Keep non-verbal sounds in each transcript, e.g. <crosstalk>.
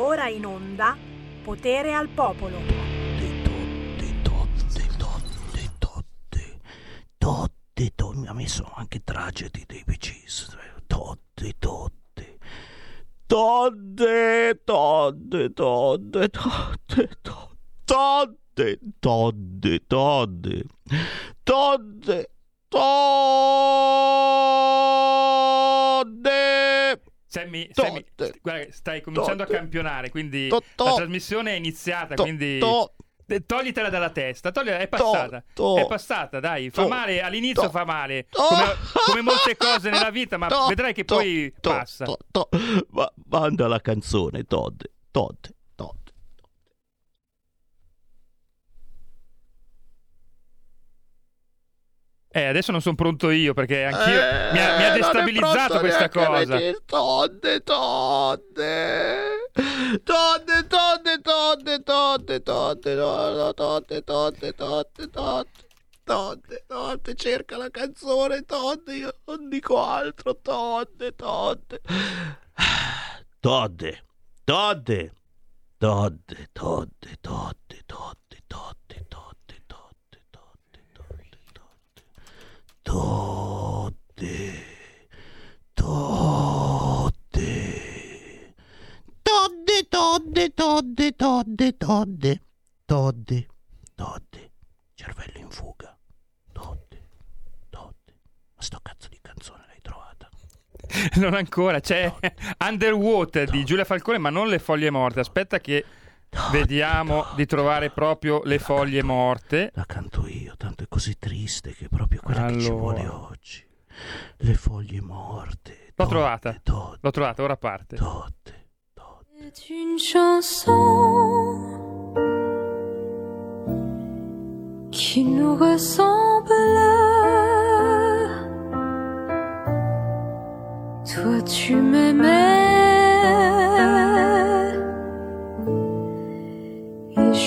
Ora in onda Potere al Popolo. Totte, totte, mi ha messo anche tragedy dei Becis, totte, totte, totte, totte, totte, totte, totte, totte, totte, totte, totte. Sammy, To- Sammy, st- guarda, stai cominciando to- a campionare, quindi to- la trasmissione è iniziata, quindi to- toglitela dalla testa, toglitela, è passata, è passata, dai, fa male, all'inizio fa male, come, come molte cose nella vita, ma <laughs> vedrai che poi passa. Ma manda la canzone, Todd, Todd. Eh, adesso non sono pronto io perché anch'io Eh, mi, ha, mi ha destabilizzato pronto questa cosa. Tonde, tonde. Tonde, tonde, tonde, tonde, tonde, tonde, tonde, tonde, tonde. Tonde, tonde, cerca la canzone, tonde, io non dico altro, tonde, tonde. Tonde, tonde, tonde, tonde, tonde, tonde, tonde, tonde, tonde, tonde, tonde, tonde. Totte. Totte. Todde, todde, todde, todde, todde. Todde. Todde. Cervello in fuga. Todde. Todde. Ma sto cazzo di canzone l'hai trovata? <laughs> Non ancora, c'è Underwater di Giulia Falcone, ma non le foglie morte. Aspetta che <gasps> vediamo di trovare proprio le foglie morte. La canto io, tanto è così triste che è proprio quella che ci Allora. vuole oggi. Le foglie morte. L'ho trovata. Todde, L'ho trovata, ora parte. todde, todde. C'est une chanson qui nous ressemble. Toi tu m'aimais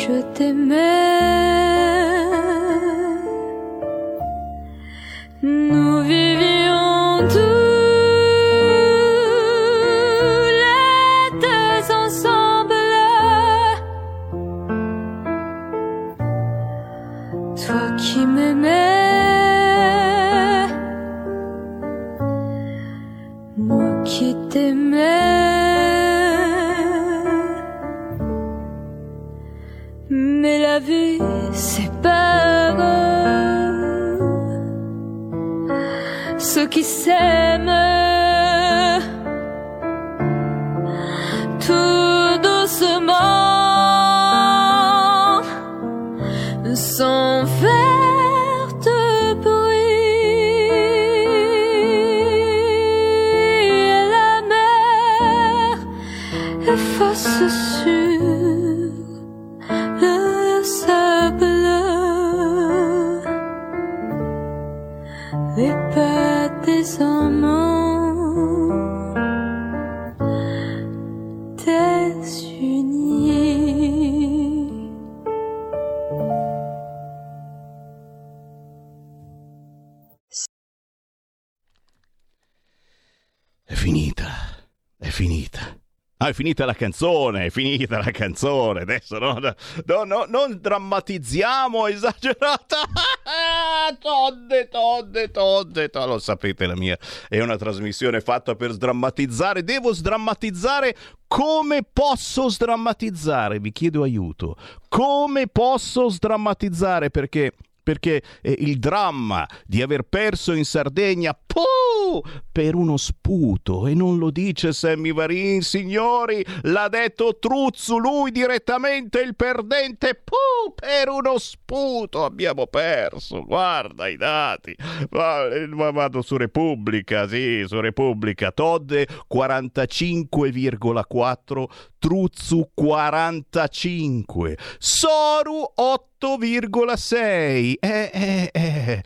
je t'aimais. Qui s'aiment finita. Ah, è finita la canzone, è finita la canzone. Adesso no, no, no, non drammatizziamo esagerata. <laughs> Tonde, tonde, tonde, to- Lo sapete, la mia è una trasmissione fatta per sdrammatizzare. Devo sdrammatizzare come posso sdrammatizzare? Vi chiedo aiuto. Come posso sdrammatizzare? Perché perché eh, il dramma di aver perso in Sardegna puh, per uno sputo e non lo dice Sammy Varin signori l'ha detto Truzzu lui direttamente il perdente puh, per uno sputo abbiamo perso. Guarda i dati. Ma vado su Repubblica sì su Repubblica. Todde 45,4 Truzzu 45 Soru 8,6 eh, eh, eh,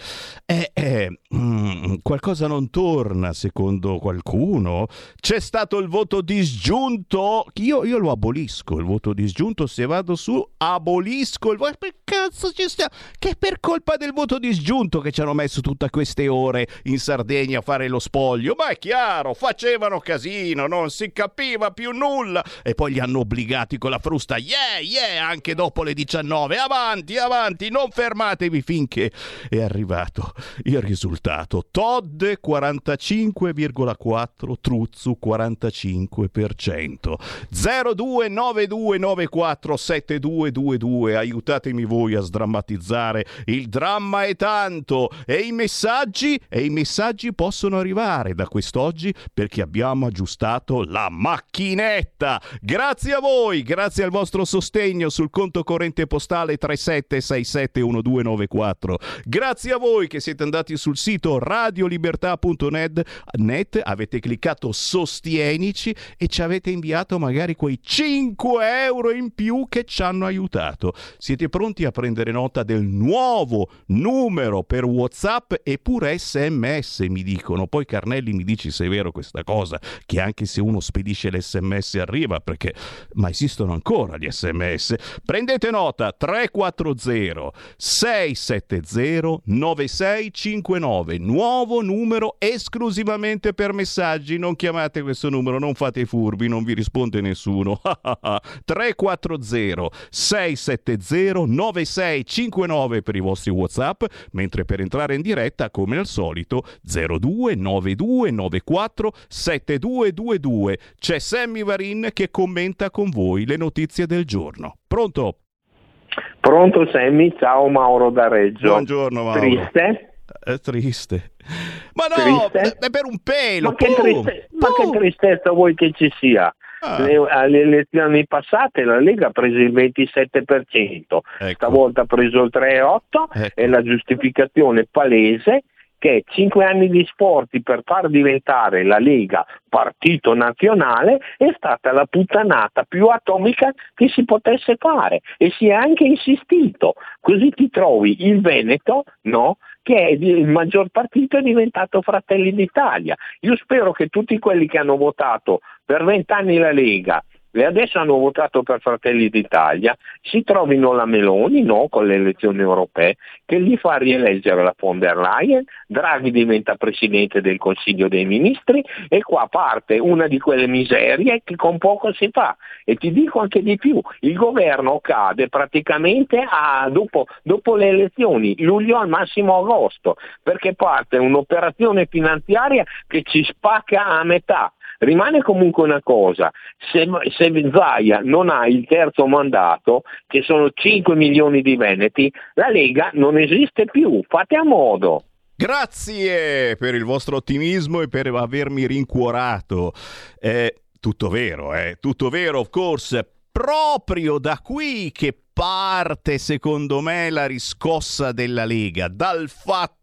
eh, eh, mm, qualcosa non torna secondo qualcuno. C'è stato il voto disgiunto? Io, io lo abolisco il voto disgiunto. Se vado su abolisco il voto che cazzo ci stiamo che è per colpa del voto disgiunto che ci hanno messo tutte queste ore in Sardegna a fare lo spoglio. Ma è chiaro facevano casino non si capiva più nulla. E poi poi li hanno obbligati con la frusta. Yeah, yeah, anche dopo le 19. Avanti, avanti, non fermatevi finché è arrivato il risultato. Todd 45,4, Truzzu 45%. 0292947222, aiutatemi voi a sdrammatizzare. Il dramma è tanto e i messaggi e i messaggi possono arrivare da quest'oggi perché abbiamo aggiustato la macchinetta. Grazie a voi, grazie al vostro sostegno sul conto corrente postale 37671294. Grazie a voi che siete andati sul sito radiolibertà.net, net, avete cliccato sostienici e ci avete inviato magari quei 5 euro in più che ci hanno aiutato. Siete pronti a prendere nota del nuovo numero per WhatsApp e pure SMS, mi dicono. Poi Carnelli mi dici se è vero questa cosa, che anche se uno spedisce l'SMS arriva, perché ma esistono ancora gli SMS. Prendete nota 340 670 9659, nuovo numero esclusivamente per messaggi. Non chiamate questo numero, non fate i furbi, non vi risponde nessuno. 340 670 9659 per i vostri WhatsApp, mentre per entrare in diretta, come al solito, 029294 7222. C'è Sammy Varin che commenta con voi le notizie del giorno. Pronto? Pronto Sammy, ciao Mauro da Reggio. Buongiorno Mauro. Triste? È triste. Ma no, Triste? è per un pelo. Ma che, triste- ma che tristezza vuoi che ci sia? Ah, Le- alle elezioni passate la Lega ha preso il 27%, ecco. stavolta ha preso il 3,8% Ecco. e la giustificazione palese che 5 anni di sforzi per far diventare la Lega partito nazionale è stata la puttanata più atomica che si potesse fare e si è anche insistito. Così ti trovi il Veneto, no? che è il maggior partito è diventato Fratelli d'Italia. Io spero che tutti quelli che hanno votato per vent'anni la Lega e adesso hanno votato per Fratelli d'Italia, si trovino la Meloni, no, con le elezioni europee, che gli fa rieleggere la von der Leyen, Draghi diventa Presidente del Consiglio dei Ministri e qua parte una di quelle miserie che con poco si fa. E ti dico anche di più, il governo cade praticamente a- dopo, dopo le elezioni, luglio al massimo agosto, perché parte un'operazione finanziaria che ci spacca a metà. Rimane comunque una cosa, se, se Zaia non ha il terzo mandato, che sono 5 milioni di veneti, la Lega non esiste più, fate a modo. Grazie per il vostro ottimismo e per avermi rincuorato. È tutto vero, è tutto vero, of course. Proprio da qui che parte, secondo me, la riscossa della Lega, dal fatto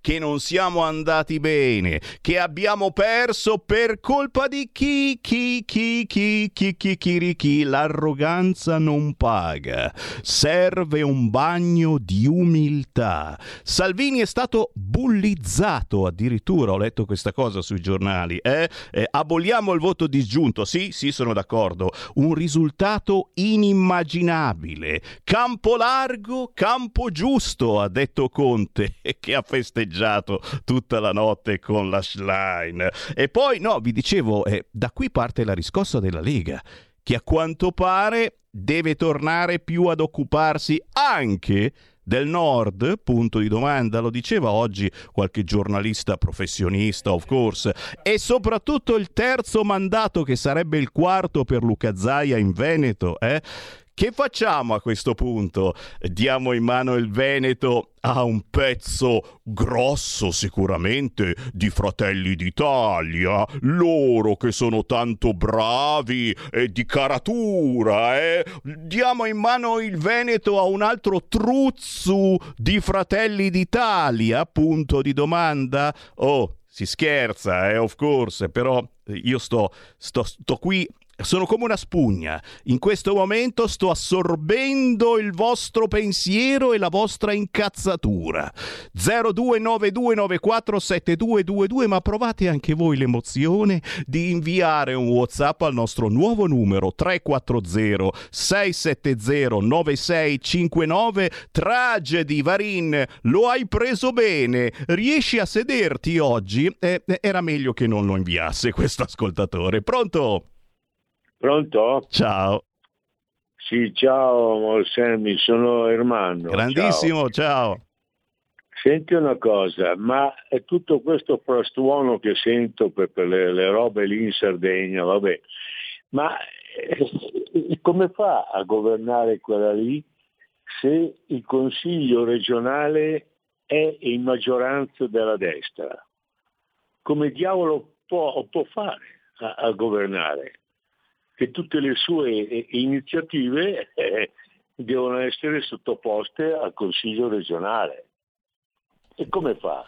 che non siamo andati bene, che abbiamo perso per colpa di chi, chi, chi, chi, chi, chi, chi, chi, chi. L'arroganza non paga. Serve un bagno di umiltà. Salvini è stato bullizzato addirittura, ho letto questa cosa sui giornali. eh? Eh, aboliamo il voto disgiunto, sì, sì, sono d'accordo. Un risultato inimmaginabile. Campo largo, campo giusto, ha detto Conte, <laughs> che ha festeggiato tutta la notte con la Schlein. E poi, no, vi dicevo, eh, da qui parte la riscossa della Lega, che a quanto pare deve tornare più ad occuparsi anche del nord, punto di domanda, lo diceva oggi qualche giornalista professionista, of course, e soprattutto il terzo mandato che sarebbe il quarto per Luca Zaia in Veneto, eh? Che facciamo a questo punto? Diamo in mano il Veneto a un pezzo grosso sicuramente di Fratelli d'Italia, loro che sono tanto bravi e di caratura, eh? Diamo in mano il Veneto a un altro truzzu di Fratelli d'Italia? Punto di domanda? Oh, si scherza, eh, of course, però io sto, sto, sto qui sono come una spugna. In questo momento sto assorbendo il vostro pensiero e la vostra incazzatura. 0292947222, ma provate anche voi l'emozione di inviare un WhatsApp al nostro nuovo numero 340 670 9659. Tragedy Varin, lo hai preso bene. Riesci a sederti oggi? Eh, era meglio che non lo inviasse questo ascoltatore. Pronto? Pronto? Ciao. Sì, ciao Molsemi, sono Ermanno. Grandissimo, ciao. Senti una cosa, ma è tutto questo frastuono che sento per, per le, le robe lì in Sardegna, vabbè, ma eh, come fa a governare quella lì se il Consiglio regionale è in maggioranza della destra? Come diavolo può, può fare a, a governare? Che tutte le sue eh, iniziative eh, devono essere sottoposte al Consiglio regionale. E come fa?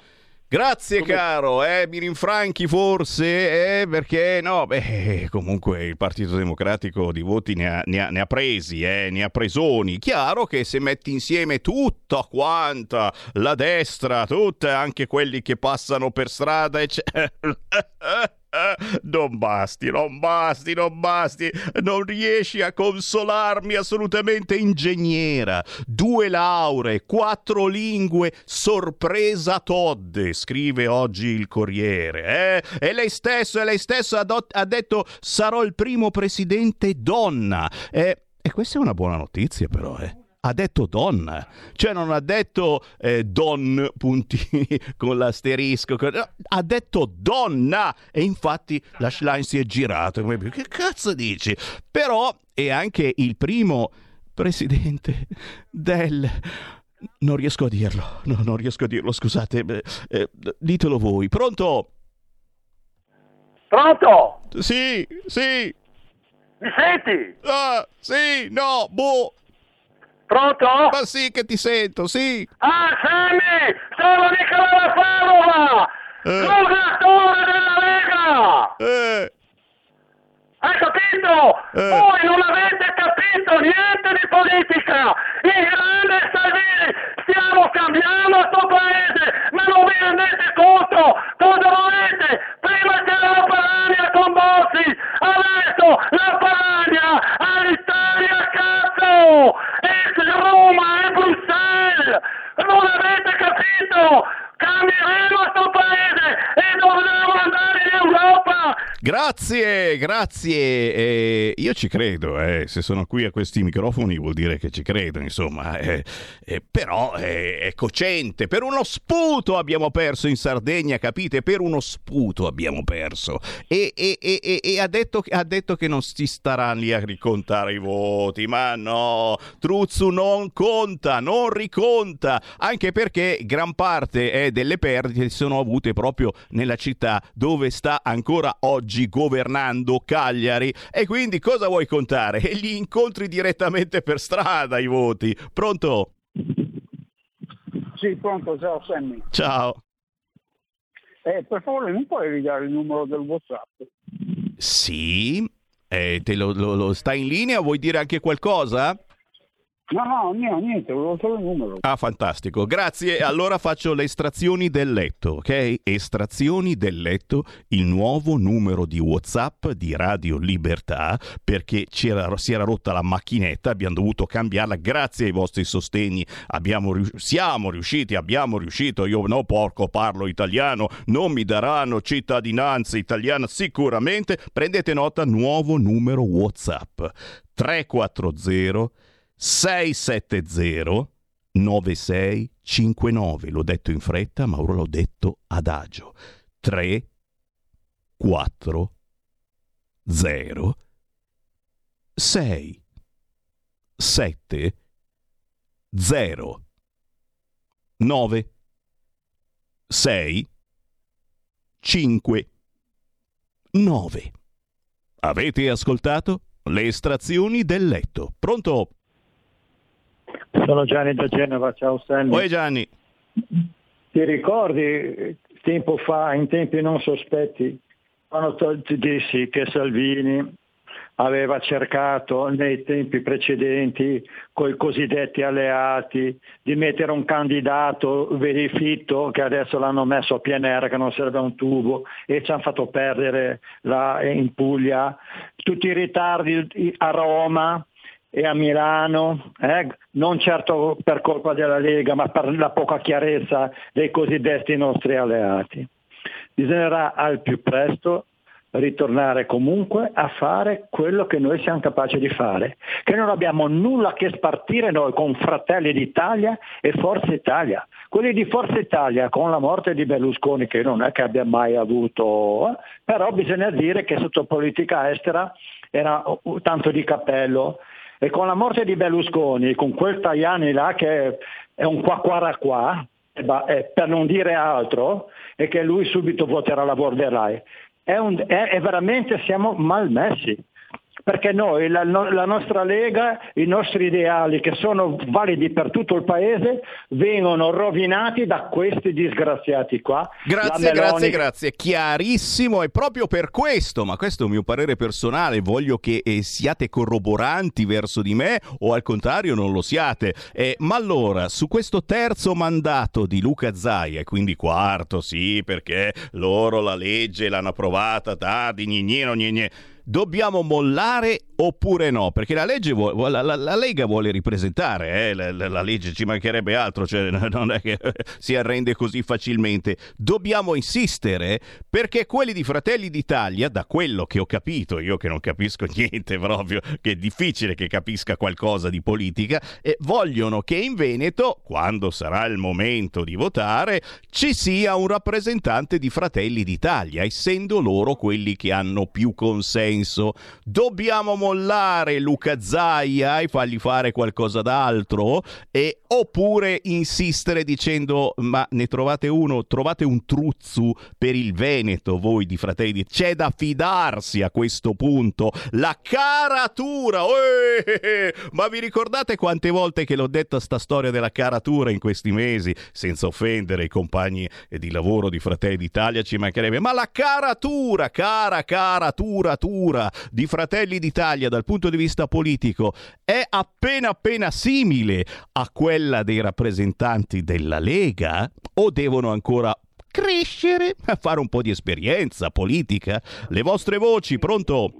Grazie Come- caro, eh, mi rinfranchi forse, eh, perché no, beh, comunque il Partito Democratico di voti ne ha, ne ha- ne ha presi, eh, ne ha presoni. Chiaro che se metti insieme tutta quanta la destra, tutte, anche quelli che passano per strada, eccetera... <laughs> <laughs> Non basti, non basti, non basti, non riesci a consolarmi assolutamente ingegnera. Due lauree, quattro lingue, sorpresa Todde, scrive oggi il Corriere. Eh? E lei stesso, e lei stesso ha, do- ha detto sarò il primo presidente donna. Eh, e questa è una buona notizia però, eh. Ha detto donna, cioè non ha detto eh, don puntini <laughs> con l'asterisco, con- no, ha detto donna e infatti la Schlein si è girato. Che cazzo dici? Però è anche il primo presidente del... Non riesco a dirlo, no, non riesco a dirlo, scusate, eh, ditelo voi. Pronto? Pronto? Sì, sì, Mi senti? ah, sì, no, boh, Pronto? ma sì che ti sento, sì. Ah, Sammy! Sono Nicola Padova! Eh. Giocatore della Lega! Eh, Hai capito? Eh. Voi non avete capito niente di politica! Il grande Salvini! Stiamo cambiando sto paese! Ma non vi rendete conto? Cosa volete? Prima c'era la Paragna con Bossi! Adesso la Paragna all'Italia cazzo! E Roma e Bruxelles! Non avete capito? Cambieremo sto paese e dovremo andare in Europa! Grazie, grazie. Eh, io ci credo, eh. se sono qui a questi microfoni vuol dire che ci credo, insomma. eh. Eh, però eh, è cocente. Per uno sputo abbiamo perso in Sardegna, capite? Per uno sputo abbiamo perso. E, e- e- e- ha, detto, ha detto che non si starà lì a ricontare i voti. Ma no, Truzzu non conta, non riconta. Anche perché gran parte delle perdite si sono avute proprio nella città dove sta ancora oggi governando Cagliari. E quindi cosa vuoi contare? E Gli incontri direttamente per strada i voti. Pronto? Sì, pronto, ciao Sammy. Ciao. Eh, per favore, non puoi ridare il numero del WhatsApp? Sì? Eh, te lo, lo- lo- sta in linea? Vuoi dire anche qualcosa? No, no, niente, volevo solo il numero. Ah, fantastico. Grazie. Allora faccio le estrazioni del letto, ok? Estrazioni del letto, il nuovo numero di WhatsApp di Radio Libertà, perché si era rotta la macchinetta, abbiamo dovuto cambiarla grazie ai vostri sostegni. Abbiamo siamo riusciti, abbiamo riuscito. Io no, porco, parlo italiano, non mi daranno cittadinanza italiana sicuramente. Prendete nota, nuovo numero WhatsApp. 340 670 9659. L'ho detto in fretta, ma ora l'ho detto adagio. 3 4 0 6 7 0 9 6 5 9 Avete ascoltato le estrazioni del letto. Pronto? Sono Gianni da Genova, ciao Sammy. Oi Gianni. Ti ricordi tempo fa, in tempi non sospetti, quando ti dissi che Salvini aveva cercato nei tempi precedenti con i cosiddetti alleati di mettere un candidato verifitto che adesso l'hanno messo a PNR che non serve a un tubo e ci hanno fatto perdere la- in Puglia tutti i ritardi a Roma e a Milano, eh, non certo per colpa della Lega, ma per la poca chiarezza dei cosiddetti nostri alleati. Bisognerà al più presto ritornare comunque a fare quello che noi siamo capaci di fare, che non abbiamo nulla che spartire noi con Fratelli d'Italia e Forza Italia. Quelli di Forza Italia con la morte di Berlusconi, che non è che abbia mai avuto, eh, però bisogna dire che sotto politica estera era tanto di cappello e con la morte di Berlusconi, con quel Tajani là che è un qua qua qua, per non dire altro, e che lui subito voterà la Borderai è, è, è veramente siamo malmessi perché noi, la, la, nostra Lega, i nostri ideali che sono validi per tutto il paese, vengono rovinati da questi disgraziati qua. Grazie, Meloni... grazie, grazie. Chiarissimo, e proprio per questo, ma questo è un mio parere personale, voglio che eh, siate corroboranti verso di me o al contrario non lo siate. Eh, ma allora, su questo terzo mandato di Luca Zaia, e quindi quarto, sì, perché loro la legge l'hanno approvata, tardi, gnignino, gnignino dobbiamo mollare oppure no? Perché la, legge vuole, la, la, la Lega vuole ripresentare, eh? la, la, legge ci mancherebbe altro, cioè <laughs> non è che <laughs> si arrende così facilmente. Dobbiamo insistere perché quelli di Fratelli d'Italia, da quello che ho capito, io che non capisco <laughs> niente proprio, che è difficile che capisca qualcosa di politica, eh, vogliono che in Veneto, quando sarà il momento di votare, ci sia un rappresentante di Fratelli d'Italia, essendo loro quelli che hanno più consenso senso. Dobbiamo mollare Luca Zaia e fargli fare qualcosa d'altro? E, oppure insistere dicendo ma ne trovate uno, trovate un truzzu per il Veneto voi di Fratelli. C'è da fidarsi a questo punto. La caratura! Uè! Ma vi ricordate quante volte che l'ho detta sta storia della caratura in questi mesi? Senza offendere i compagni di lavoro di Fratelli d'Italia ci mancherebbe. Ma la caratura, cara caratura, tura postura di Fratelli d'Italia dal punto di vista politico è appena appena simile a quella dei rappresentanti della Lega o devono ancora crescere, a fare un po' di esperienza politica? Le vostre voci, pronto?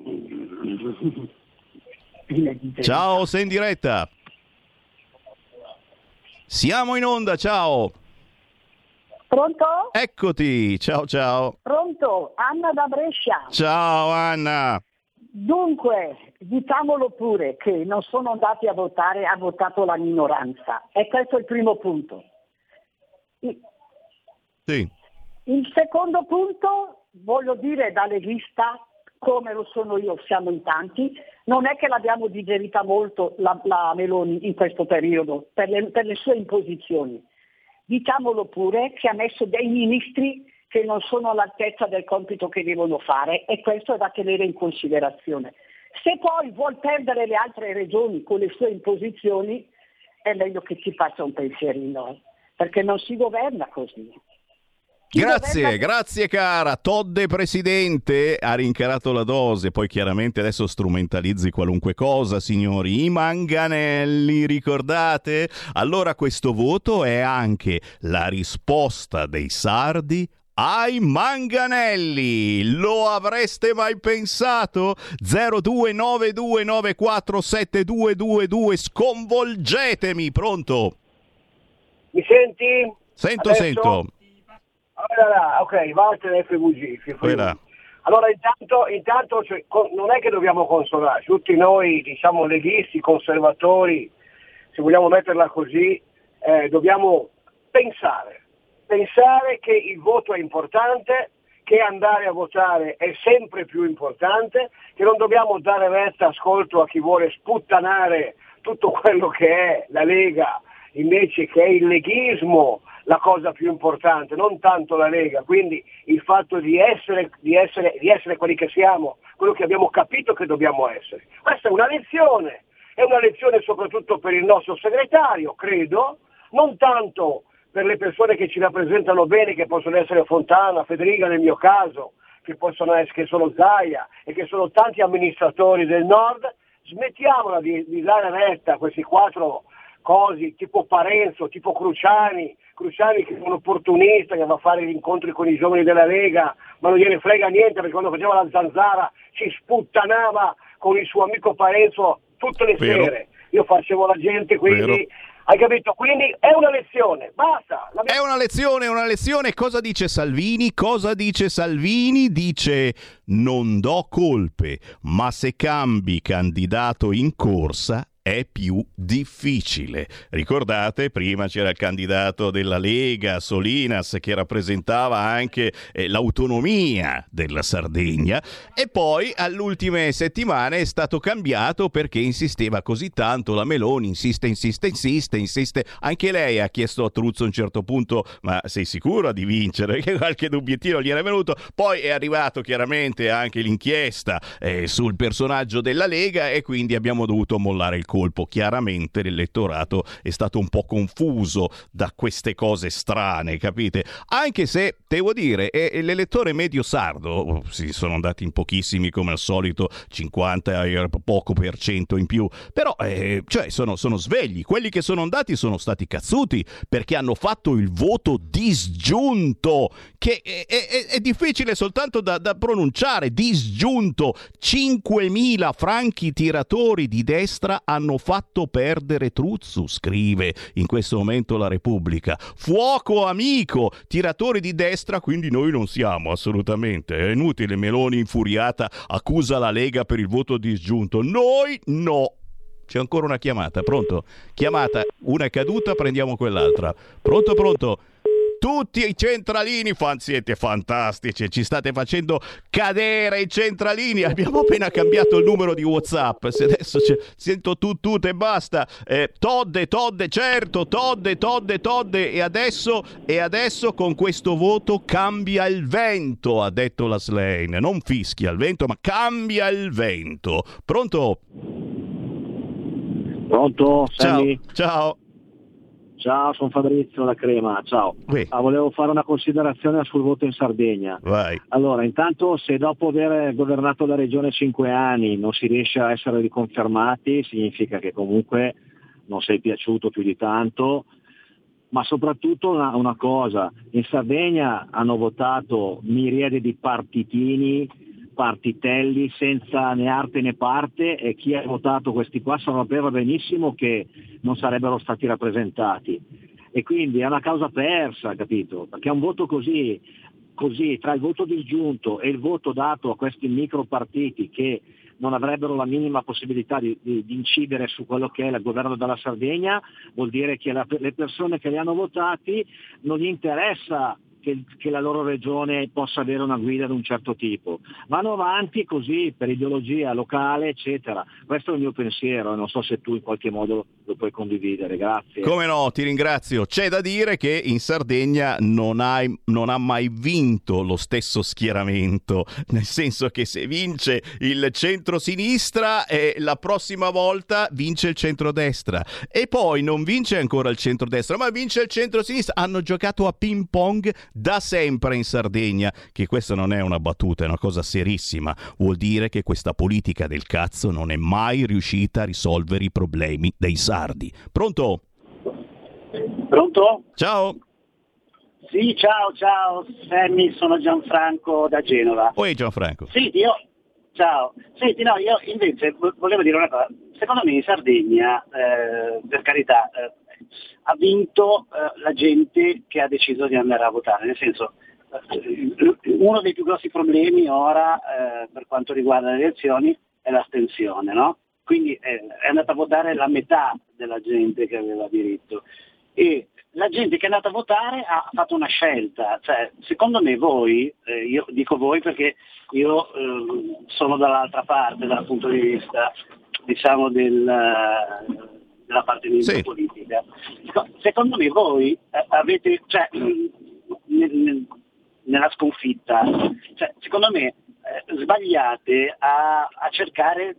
Ciao, sei in diretta. Siamo in onda, ciao. Pronto? Eccoti, ciao ciao. Pronto, Anna da Brescia. Ciao Anna. Dunque, diciamolo pure che non sono andati a votare, ha votato la minoranza. E questo è il primo punto. Sì. Il secondo punto, voglio dire da leghista, come lo sono io, siamo in tanti, non è che l'abbiamo digerita molto la, la Meloni in questo periodo per le, per le sue imposizioni diciamolo pure, che ha messo dei ministri che non sono all'altezza del compito che devono fare e questo è da tenere in considerazione. Se poi vuol perdere le altre regioni con le sue imposizioni, è meglio che ci faccia un pensierino, perché non si governa così. Grazie, grazie cara. Todde Presidente ha rincarato la dose, poi chiaramente adesso strumentalizzi qualunque cosa, signori. I manganelli, ricordate? Allora questo voto è anche la risposta dei sardi ai manganelli. Lo avreste mai pensato? 0292947222 sconvolgetemi, pronto? Mi senti? Sento, Adesso? sento. Allora, ok, Walter FVG. Quella. Allora, intanto, intanto cioè, co- non è che dobbiamo consolarci, tutti noi, diciamo, leghisti, conservatori, se vogliamo metterla così, eh, dobbiamo pensare, pensare che il voto è importante, che andare a votare è sempre più importante, che non dobbiamo dare retta ascolto a chi vuole sputtanare tutto quello che è la Lega, invece che è il leghismo, la cosa più importante, non tanto la Lega, quindi il fatto di essere, di essere, di essere quelli che siamo, quello che abbiamo capito che dobbiamo essere. Questa è una lezione, è una lezione soprattutto per il nostro segretario, credo, non tanto per le persone che ci rappresentano bene, che possono essere Fontana, Federica nel mio caso, che possono essere, che sono Zaia e che sono tanti amministratori del nord, smettiamola di, di dare retta a questi quattro cosi tipo Parenzo, tipo Cruciani, Cruciani che è un opportunista che va a fare gli incontri con i giovani della Lega, ma non gliene frega niente perché quando faceva la zanzara ci sputtanava con il suo amico Parenzo tutte le Vero. sere. Io facevo la gente quindi Vero. Hai capito? Quindi è una lezione, basta. La- È una lezione, è una lezione. Cosa dice Salvini? Cosa dice Salvini? Dice non do colpe, ma se cambi candidato in corsa è più difficile. Ricordate, prima c'era il candidato della Lega, Solinas, che rappresentava anche eh, l'autonomia della Sardegna e poi alle ultime settimane è stato cambiato perché insisteva così tanto la Meloni, insiste, insiste, insiste, insiste. Anche lei ha chiesto a Truzzo a un certo punto, ma sei sicuro di vincere? <laughs> Che qualche dubbiettino gli era venuto. Poi è arrivato chiaramente anche l'inchiesta eh, sul personaggio della Lega e quindi abbiamo dovuto mollare il colpo. Chiaramente l'elettorato è stato un po' confuso da queste cose strane, capite? Anche se, devo dire, eh, l'elettore medio sardo, oh, si sono andati in pochissimi come al solito, 50 e poco per cento in più, però eh, cioè, sono, sono svegli. Quelli che sono andati sono stati cazzuti perché hanno fatto il voto disgiunto, che è, è- è difficile soltanto da, da pronunciare, disgiunto. 5.000 franchi tiratori di destra hanno fatto perdere Truzzu, scrive in questo momento la Repubblica. Fuoco amico, tiratori di destra, quindi noi non siamo assolutamente. È inutile, Meloni infuriata accusa la Lega per il voto disgiunto. Noi no. C'è ancora una chiamata, pronto? Chiamata, una è caduta, prendiamo quell'altra. Pronto, pronto? Tutti i centralini fan, siete fantastici, ci state facendo cadere i centralini. Abbiamo appena cambiato il numero di WhatsApp. Se adesso c'è- sento tu, tu e basta. Eh, todde, todde, certo, todde, todde, todde. E adesso, e adesso con questo voto cambia il vento, ha detto la Slane. Non fischia il vento, ma cambia il vento. Pronto? Pronto? Sammy? ciao. Ciao, sono Fabrizio da Crema, ciao. Ah, volevo fare una considerazione sul voto in Sardegna. Vai. Allora, intanto se dopo aver governato la regione cinque anni non si riesce a essere riconfermati, significa che comunque non sei piaciuto più di tanto, ma soprattutto una, una cosa, in Sardegna hanno votato miriade di partitini, partitelli senza né arte né parte e chi ha votato questi qua sapeva benissimo che non sarebbero stati rappresentati. E quindi è una causa persa, capito? Perché un voto così, così tra il voto disgiunto e il voto dato a questi micro partiti che non avrebbero la minima possibilità di, di- di incidere su quello che è il governo della Sardegna, vuol dire che la- le persone che li hanno votati non gli interessa che, che la loro regione possa avere una guida di un certo tipo. Vanno avanti così per ideologia locale, eccetera. Questo è il mio pensiero e non so se tu in qualche modo lo puoi condividere. Grazie. Come no, ti ringrazio. C'è da dire che in Sardegna non, hai- non ha mai vinto lo stesso schieramento, nel senso che se vince il centro-sinistra, eh, la prossima volta vince il centrodestra e poi non vince ancora il centrodestra, ma vince il centro-sinistra. Hanno giocato a ping pong da sempre in Sardegna, che questa non è una battuta, è una cosa serissima. Vuol dire che questa politica del cazzo non è mai riuscita a risolvere i problemi dei sardi. Pronto? Pronto? Ciao. Sì, ciao, ciao, Sammy, sono Gianfranco da Genova. Oi Gianfranco. Senti, io, ciao, senti, no, io invece vo- volevo dire una cosa, secondo me in Sardegna, eh, per carità, eh, ha vinto eh, la gente che ha deciso di andare a votare, nel senso, eh, uno dei più grossi problemi ora eh, per quanto riguarda le elezioni è l'astensione, no? Quindi eh, è andata a votare la metà della gente che aveva diritto. E la gente che è andata a votare ha fatto una scelta, cioè secondo me voi, eh, io dico voi perché io eh, sono dall'altra parte dal punto di vista diciamo del, della parte Sì. politica, Seco- secondo me voi eh, avete, cioè, nel- nella sconfitta, cioè, secondo me eh, sbagliate a, a cercare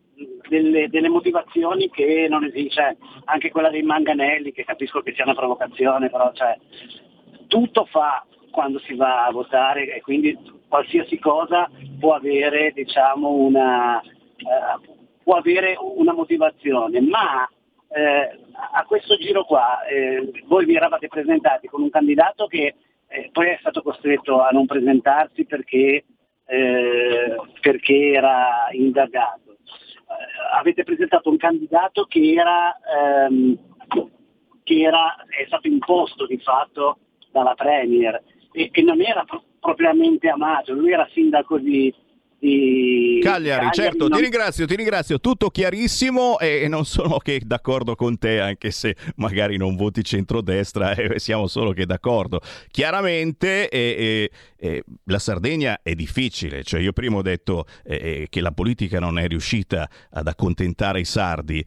delle, delle motivazioni che non esistono, cioè, anche quella dei manganelli, che capisco che sia una provocazione, però cioè, tutto fa quando si va a votare e quindi qualsiasi cosa può avere, diciamo, una, eh, può avere una motivazione, ma eh, a questo giro qua eh, voi vi eravate presentati con un candidato che eh, poi è stato costretto a non presentarsi perché, eh, perché era indagato. Eh, avete presentato un candidato che era ehm, che era, è stato imposto di fatto dalla Premier e, e non era pro- propriamente amato, lui era sindaco di, di Cagliari, certo, non- ti ringrazio, ti ringrazio, tutto chiarissimo e non sono che d'accordo con te, anche se magari non voti centrodestra, <laughs> eh, siamo solo che d'accordo. Chiaramente eh, eh, la Sardegna è difficile, cioè io prima ho detto eh, eh, che la politica non è riuscita ad accontentare i sardi,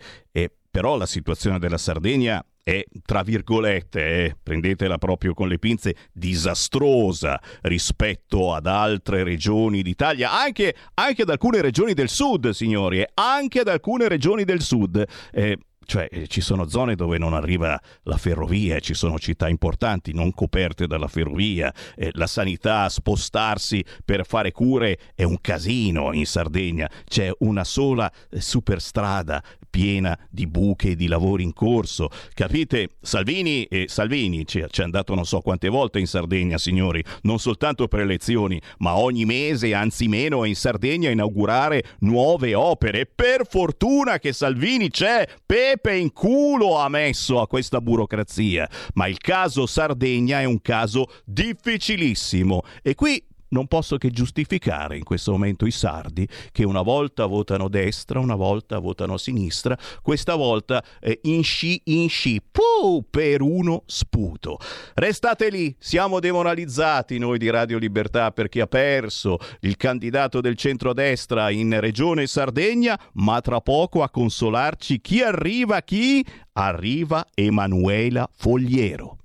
però la situazione della Sardegna è, tra virgolette, eh, prendetela proprio con le pinze, disastrosa rispetto ad altre regioni d'Italia, anche, anche ad alcune regioni del sud, signori, eh, anche ad alcune regioni del sud. Eh, cioè eh, ci sono zone dove non arriva la ferrovia, ci sono città importanti non coperte dalla ferrovia, eh, la sanità, spostarsi per fare cure è un casino in Sardegna, c'è una sola eh, superstrada piena di buche e di lavori in corso. Capite? Salvini, eh, Salvini ci, ci è andato non so quante volte in Sardegna, signori, non soltanto per elezioni, ma ogni mese, anzi meno, è in Sardegna a inaugurare nuove opere. Per fortuna che Salvini c'è, Pepe in culo ha messo a questa burocrazia. Ma il caso Sardegna è un caso difficilissimo e qui non posso che giustificare in questo momento i sardi che una volta votano destra, una volta votano sinistra, questa volta eh, in sci in sci, puh, per uno sputo. Restate lì, siamo demoralizzati noi di Radio Libertà perché ha perso il candidato del centrodestra in Regione Sardegna, ma tra poco a consolarci chi arriva, chi? Arriva Emanuela Fogliero.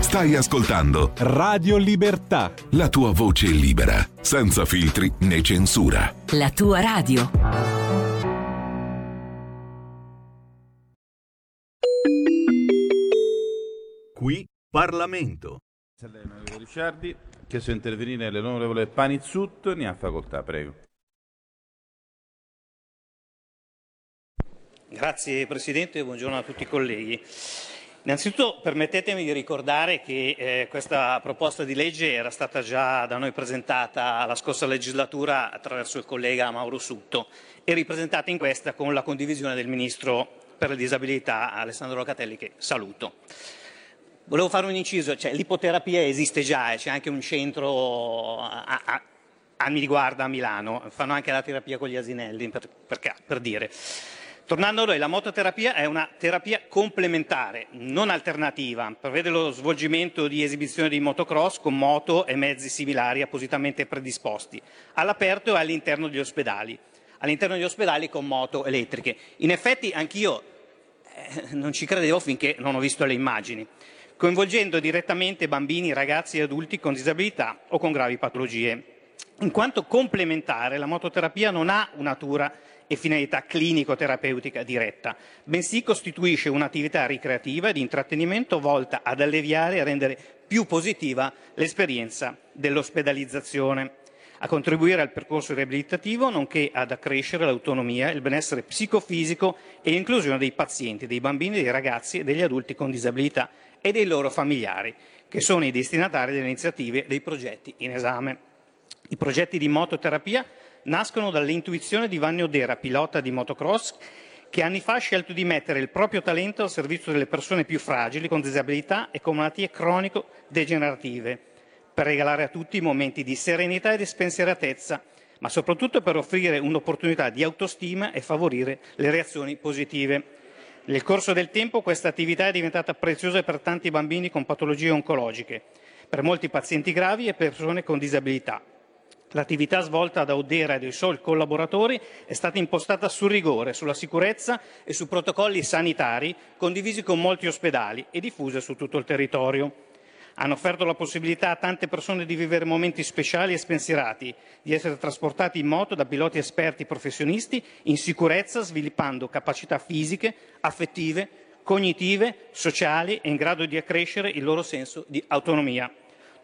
Stai ascoltando Radio Libertà. la tua voce libera, senza filtri né censura. La tua radio. Qui Parlamento. Onorevole Ricciardi, chiesto di intervenire l'onorevole Panizzut, ne ha facoltà, prego. Grazie Presidente, buongiorno a tutti i colleghi. Innanzitutto permettetemi di ricordare che eh, questa proposta di legge era stata già da noi presentata la scorsa legislatura attraverso il collega Mauro Sutto e ripresentata in questa con la condivisione del Ministro per le disabilità Alessandro Locatelli che saluto. Volevo fare un inciso, cioè, l'ipoterapia esiste già, e c'è anche un centro a, a- a mi riguarda a Milano, fanno anche la terapia con gli asinelli, per, per per dire. Tornando a noi, la mototerapia è una terapia complementare, non alternativa. Prevede lo svolgimento di esibizioni di motocross con moto e mezzi similari appositamente predisposti, all'aperto e all'interno degli ospedali. All'interno degli ospedali con moto elettriche. In effetti anch'io eh, non ci credevo finché non ho visto le immagini, coinvolgendo direttamente bambini, ragazzi e adulti con disabilità o con gravi patologie. In quanto complementare, la mototerapia non ha una natura e finalità clinico-terapeutica diretta, bensì costituisce un'attività ricreativa e di intrattenimento volta ad alleviare e rendere più positiva l'esperienza dell'ospedalizzazione, a contribuire al percorso riabilitativo, nonché ad accrescere l'autonomia, il benessere psicofisico e l'inclusione dei pazienti, dei bambini, dei ragazzi e degli adulti con disabilità e dei loro familiari, che sono i destinatari delle iniziative e dei progetti in esame. I progetti di mototerapia nascono dall'intuizione di Vanni Odera, pilota di motocross, che anni fa ha scelto di mettere il proprio talento al servizio delle persone più fragili, con disabilità e con malattie cronico-degenerative, per regalare a tutti momenti di serenità e di spensieratezza, ma soprattutto per offrire un'opportunità di autostima e favorire le reazioni positive. Nel corso del tempo questa attività è diventata preziosa per tanti bambini con patologie oncologiche, per molti pazienti gravi e persone con disabilità. L'attività svolta da Odera e dai suoi collaboratori è stata impostata sul rigore, sulla sicurezza e su protocolli sanitari condivisi con molti ospedali e diffuse su tutto il territorio. Hanno offerto la possibilità a tante persone di vivere momenti speciali e spensierati, di essere trasportati in moto da piloti esperti professionisti in sicurezza, sviluppando capacità fisiche, affettive, cognitive, sociali e in grado di accrescere il loro senso di autonomia.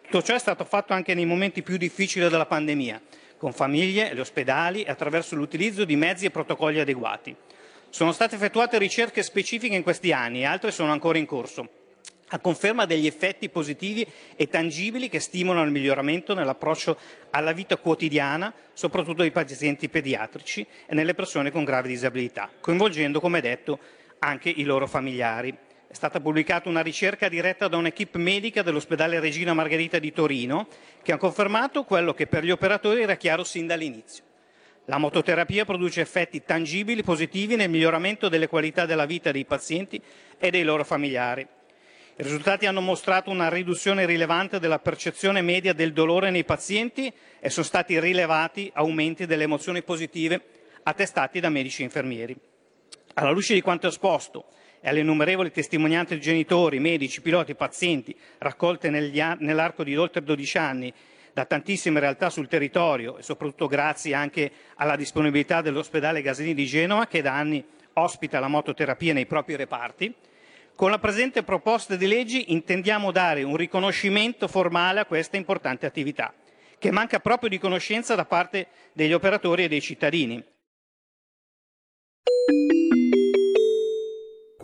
Tutto ciò è stato fatto anche nei momenti più difficili della pandemia, con famiglie, gli ospedali e attraverso l'utilizzo di mezzi e protocolli adeguati. Sono state effettuate ricerche specifiche in questi anni e altre sono ancora in corso, a conferma degli effetti positivi e tangibili che stimolano il miglioramento nell'approccio alla vita quotidiana, soprattutto dei pazienti pediatrici e nelle persone con gravi disabilità, coinvolgendo, come detto, anche i loro familiari. È stata pubblicata una ricerca diretta da un'equipe medica dell'ospedale Regina Margherita di Torino che ha confermato quello che per gli operatori era chiaro sin dall'inizio. La mototerapia produce effetti tangibili positivi nel miglioramento delle qualità della vita dei pazienti e dei loro familiari. I risultati hanno mostrato una riduzione rilevante della percezione media del dolore nei pazienti e sono stati rilevati aumenti delle emozioni positive attestati da medici e infermieri. Alla luce di quanto esposto e alle innumerevoli testimonianze di genitori, medici, piloti, pazienti raccolte negli a- nell'arco di oltre 12 anni da tantissime realtà sul territorio e soprattutto grazie anche alla disponibilità dell'ospedale Gasini di Genova che da anni ospita la mototerapia nei propri reparti, con la presente proposta di legge intendiamo dare un riconoscimento formale a questa importante attività, che manca proprio di conoscenza da parte degli operatori e dei cittadini.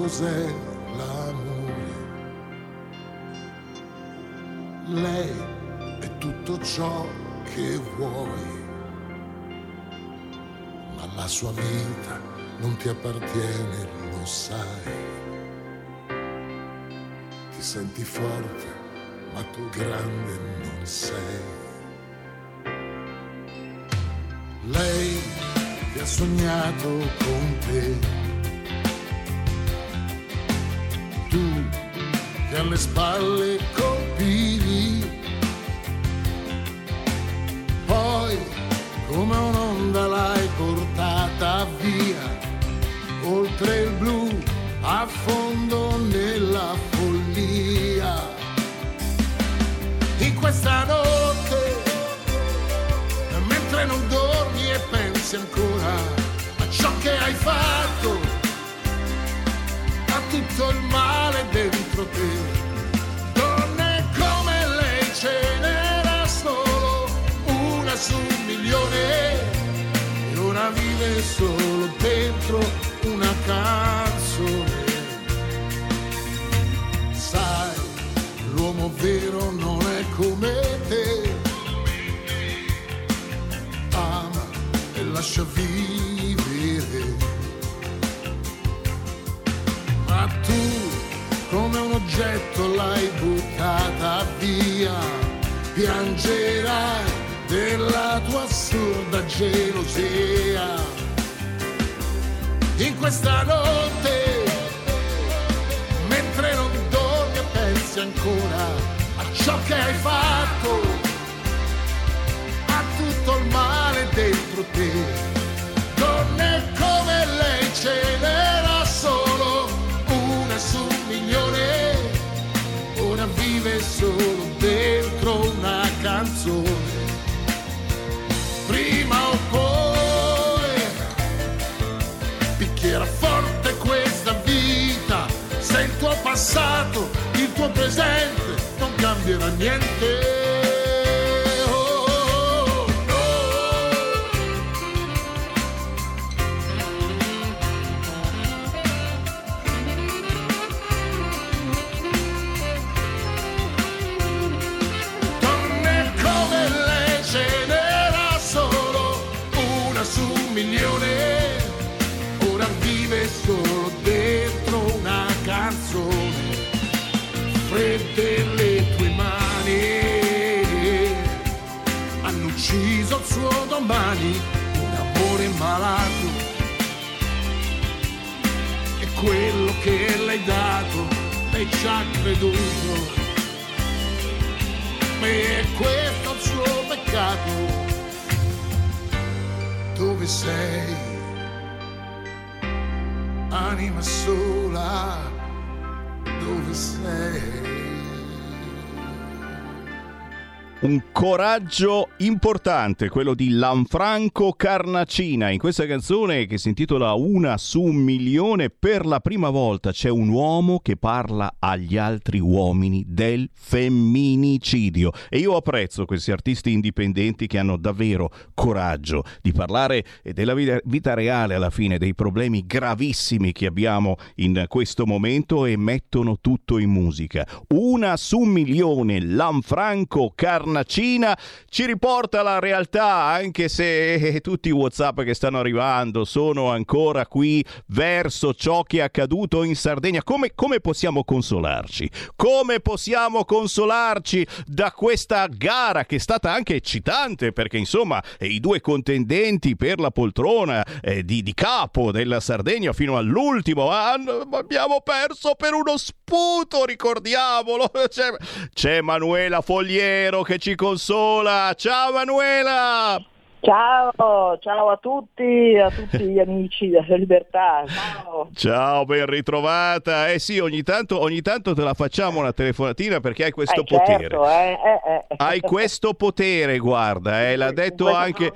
Cos'è l'amore. Lei è tutto ciò che vuoi, ma la sua vita non ti appartiene, lo sai. Ti senti forte, ma tu grande non sei. Lei ti ha sognato con te. Tu che alle spalle colpivi, poi come un'onda l'hai portata via, oltre il blu a fondo nella follia. In questa notte mentre non dormi e pensi ancora a ciò che hai fatto, tutto il male dentro te. Donne come lei ce n'era solo una su un milione e ora vive solo dentro una canzone. Sai, l'uomo vero non è come te ama e lascia vivere. Tu come un oggetto l'hai buttata via, piangerai della tua assurda gelosia. In questa notte, mentre non dormi e pensi ancora a ciò che hai fatto, ha tutto il male dentro te. Donne come lei ce n'era solo dentro una canzone. Prima o poi picchiera forte questa vita, se il tuo passato, il tuo presente non cambierà niente. Domani, un amore malato, e quello che l'hai dato, lei ci ha creduto e questo è il suo peccato. Dove sei? Anima sola, dove sei? Un coraggio importante, quello di Lanfranco Carnacina. In questa canzone che si intitola Una su un milione, per la prima volta c'è un uomo che parla agli altri uomini del femminicidio. E io apprezzo questi artisti indipendenti che hanno davvero coraggio di parlare della vita, reale alla fine, dei problemi gravissimi che abbiamo in questo momento e mettono tutto in musica. Una su un milione, Lanfranco Carnacina ci riporta alla realtà, anche se tutti i WhatsApp che stanno arrivando sono ancora qui verso ciò che è accaduto in Sardegna. Come, come possiamo consolarci? Come possiamo consolarci da questa gara che è stata anche eccitante? Perché insomma i due contendenti per la poltrona eh, di, di capo della Sardegna fino all'ultimo anno abbiamo perso per uno sputo, ricordiamolo. <laughs> C'è, c'è Manuela Fogliero che ci consola. Ciao Manuela! Ciao, ciao a tutti, a tutti gli <laughs> amici della libertà. Ciao. Ciao, ben ritrovata. Eh sì, ogni tanto, ogni tanto te la facciamo una telefonatina perché hai questo Eh, potere. certo, eh, eh. Hai questo potere, guarda, eh, l'ha detto anche.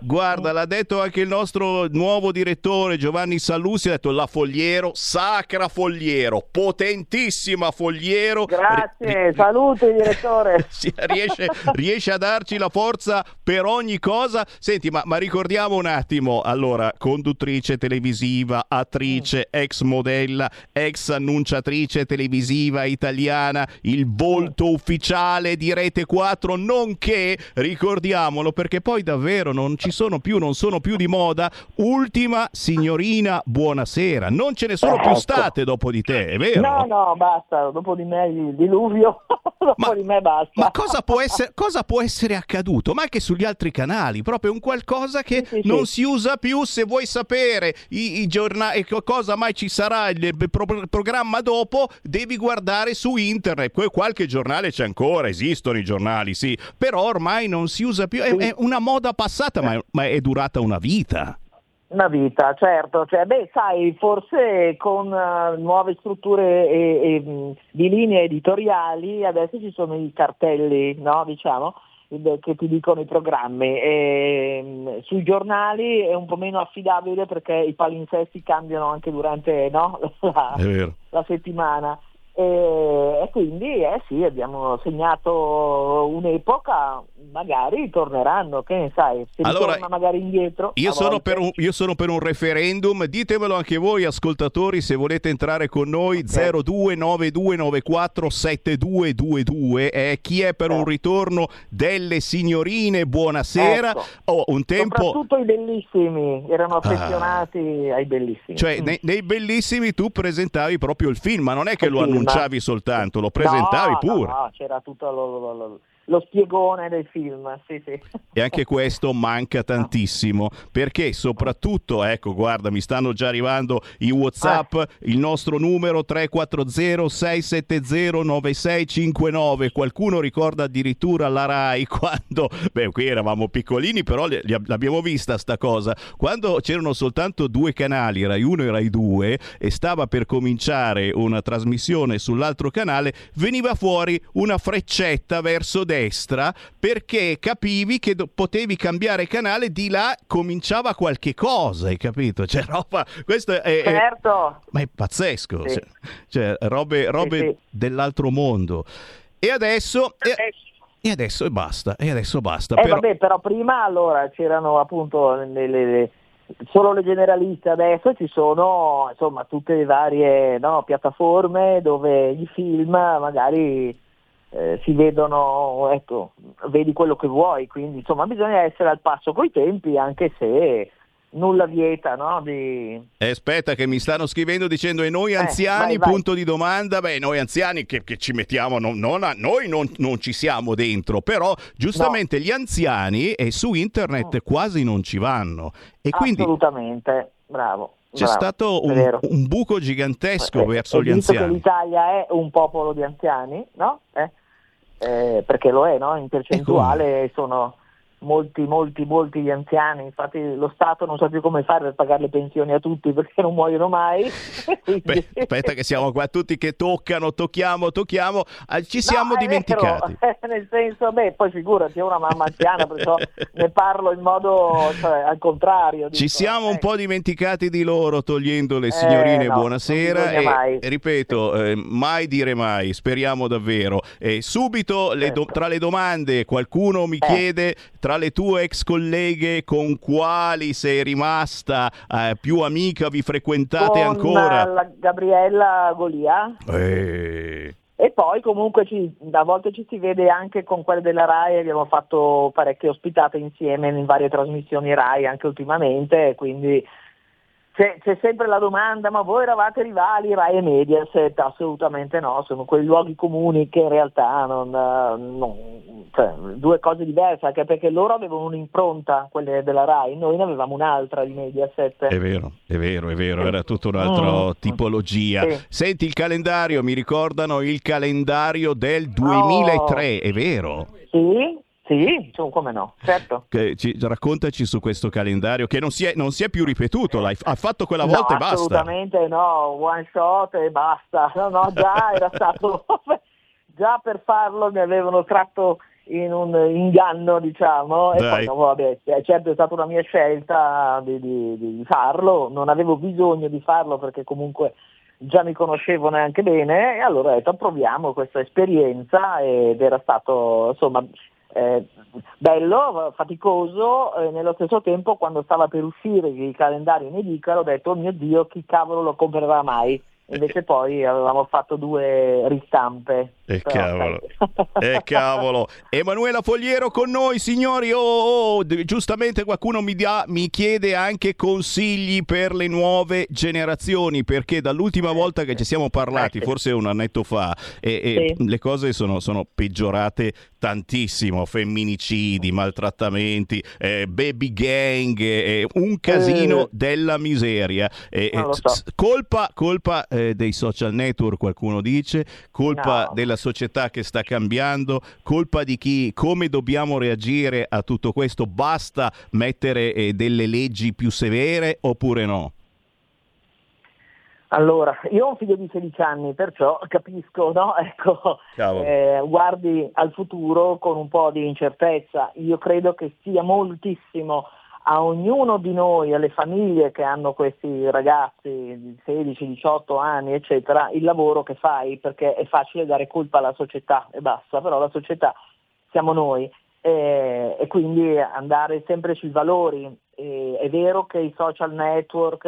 Guarda, l'ha detto anche il nostro nuovo direttore Giovanni Sallusi, ha detto la Fogliero, sacra Fogliero, potentissima Fogliero. Grazie, saluti direttore. <laughs> Riesce, riesce a darci la forza per ogni cosa. Senti, ma, ma ricordiamo un attimo, allora, conduttrice televisiva, attrice, ex modella, ex annunciatrice televisiva italiana, il volto ufficiale di Rete 4, nonché, ricordiamolo perché poi davvero non ci sono più, non sono più di moda, ultima signorina buonasera. Non ce ne sono più Ecco. state dopo di te, è vero? No, no, basta, dopo di me il diluvio, <laughs> dopo di me basta. Ma cosa può, essere, cosa può essere accaduto? Ma anche sugli altri canali, proprio un qualcosa che non si usa più. Se vuoi sapere i, i giornali, cosa mai ci sarà il pro- programma dopo, devi guardare su internet. Qualche giornale c'è ancora, esistono i giornali, sì, però ormai non si usa più. È, è una moda passata, ma è, ma è durata una vita. Una vita, certo. Cioè, beh, sai, forse con eh, nuove strutture e- e, mh, di linee editoriali adesso ci sono i cartelli, no? Diciamo, che ti dicono i programmi. E, mh, sui giornali è un po' meno affidabile perché i palinsesti cambiano anche durante no? <laughs> la, la settimana. E, e quindi eh sì, abbiamo segnato un'epoca, magari torneranno, che ne sai, se Allora, magari indietro. Io sono, un, io sono per un referendum, ditemelo anche voi ascoltatori se volete entrare con noi 0292947222 eh, chi è per un ritorno delle signorine buonasera Ecco. oh, un tempo Soprattutto i bellissimi, erano affezionati ai bellissimi. cioè Mm. nei, nei bellissimi tu presentavi proprio il film ma non è che Il lo film. Annunciavi soltanto lo presentavi No, pure. no, no, c'era tutto lo, lo- lo- lo spiegone del film, sì, sì. E anche questo manca tantissimo perché soprattutto, ecco, guarda, mi stanno già arrivando i WhatsApp, il nostro numero 340 670 9659. Qualcuno ricorda addirittura la Rai <laughs> quando, beh, qui eravamo piccolini, però li- li ab- l'abbiamo vista sta cosa. Quando c'erano soltanto due canali, Rai 1 e Rai 2, e stava per cominciare una trasmissione sull'altro canale, veniva fuori una freccetta verso destra perché capivi che do- potevi cambiare canale, di là cominciava qualche cosa, hai capito? Cioè, roba, questo è, è- Certo. ma è pazzesco, Sì. cioè, cioè, robe, robe sì. dell'altro mondo. E adesso, e, e adesso basta, e adesso basta. Eh però- vabbè, però prima allora c'erano appunto le- le- solo le generaliste, adesso ci sono insomma tutte le varie no, piattaforme dove i film magari eh, si vedono, ecco, vedi quello che vuoi, quindi insomma bisogna essere al passo coi tempi anche se nulla vieta no, di... Eh, aspetta che mi stanno scrivendo dicendo e noi Eh, anziani, vai, vai. punto di domanda, beh noi anziani che, che ci mettiamo, non- non a- noi non, non ci siamo dentro, però giustamente gli anziani e su internet quasi non ci vanno e quindi Assolutamente, bravo. c'è bravo, stato un, un buco gigantesco Eh, verso gli visto che anziani. l'Italia è un popolo di anziani, no? Eh? Eh, perché lo è, no? In percentuale sono molti, molti, molti gli anziani, infatti lo Stato non sa più come fare per pagare le pensioni a tutti perché non muoiono mai. <laughs> Beh, aspetta che siamo qua tutti che toccano, tocchiamo, tocchiamo, ci siamo No, è dimenticati. vero, <laughs> nel senso, beh, poi figurati, è una mamma anziana, perciò <laughs> ne parlo in modo cioè, al contrario. Ci dico, siamo un eh. po' dimenticati di loro togliendo le signorine no, buonasera mai. e ripeto, eh, mai dire mai, speriamo davvero. E subito le do- tra le domande qualcuno mi chiede tra le tue ex colleghe con quali sei rimasta eh, più amica, vi frequentate Con ancora? la Gabriella Golia. Eh, E poi comunque ci- a volte ci si vede anche con quelle della RAI, abbiamo fatto parecchie ospitate insieme in varie trasmissioni RAI anche ultimamente, quindi c'è, c'è sempre la domanda, ma voi eravate rivali RAI e Mediaset? Assolutamente no, sono quei luoghi comuni che in realtà non, non- cioè, due cose diverse, anche perché loro avevano un'impronta, quelle della RAI, noi ne avevamo un'altra di Mediaset. È vero, è vero, è vero, era tutta un'altra Mm. tipologia. Sì. Senti il calendario, mi ricordano il calendario del 2003, è vero? Sì, sì, insomma, come no, certo. Che ci- raccontaci su questo calendario che non si è, non si è più ripetuto, l'hai ha fatto quella volta no, e basta. assolutamente no, one shot e basta. <laughs> No, no, già era stato <laughs> già per farlo mi avevano tratto in un inganno, diciamo, e Dai. poi dopo, vabbè, eh, certo è stata una mia scelta di, di- di farlo, non avevo bisogno di farlo perché comunque già mi conoscevo neanche bene e allora ho detto proviamo questa esperienza ed era stato insomma eh, bello, faticoso e nello stesso tempo quando stava per uscire il calendario in edicola ho detto oh mio dio chi cavolo lo comprerà mai invece poi avevamo fatto due ristampe E Però, cavolo. sai. E cavolo. <laughs> Emanuela Fogliero con noi, signori. Oh, oh, oh, giustamente qualcuno mi, dia- mi chiede anche consigli per le nuove generazioni, perché dall'ultima volta che ci siamo parlati, forse un annetto fa, e, e le cose sono, sono peggiorate tantissimo. Femminicidi, maltrattamenti, eh, baby gang, eh, un casino Eh. della miseria. Eh, eh, so. colpa colpa eh, dei social network, qualcuno dice, colpa No. della società che sta cambiando, colpa di chi, come dobbiamo reagire a tutto questo? Basta mettere eh, delle leggi più severe oppure no? Allora, io ho un figlio di 16 anni, perciò capisco, no? <laughs> Ecco, eh, guardi al futuro con un po' di incertezza. Io credo che stia moltissimo a ognuno di noi, alle famiglie che hanno questi ragazzi di 16, 18 anni, eccetera, il lavoro che fai, perché è facile dare colpa alla società e basta, però la società siamo noi. Eh, e quindi andare sempre sui valori. Eh, è vero che i social network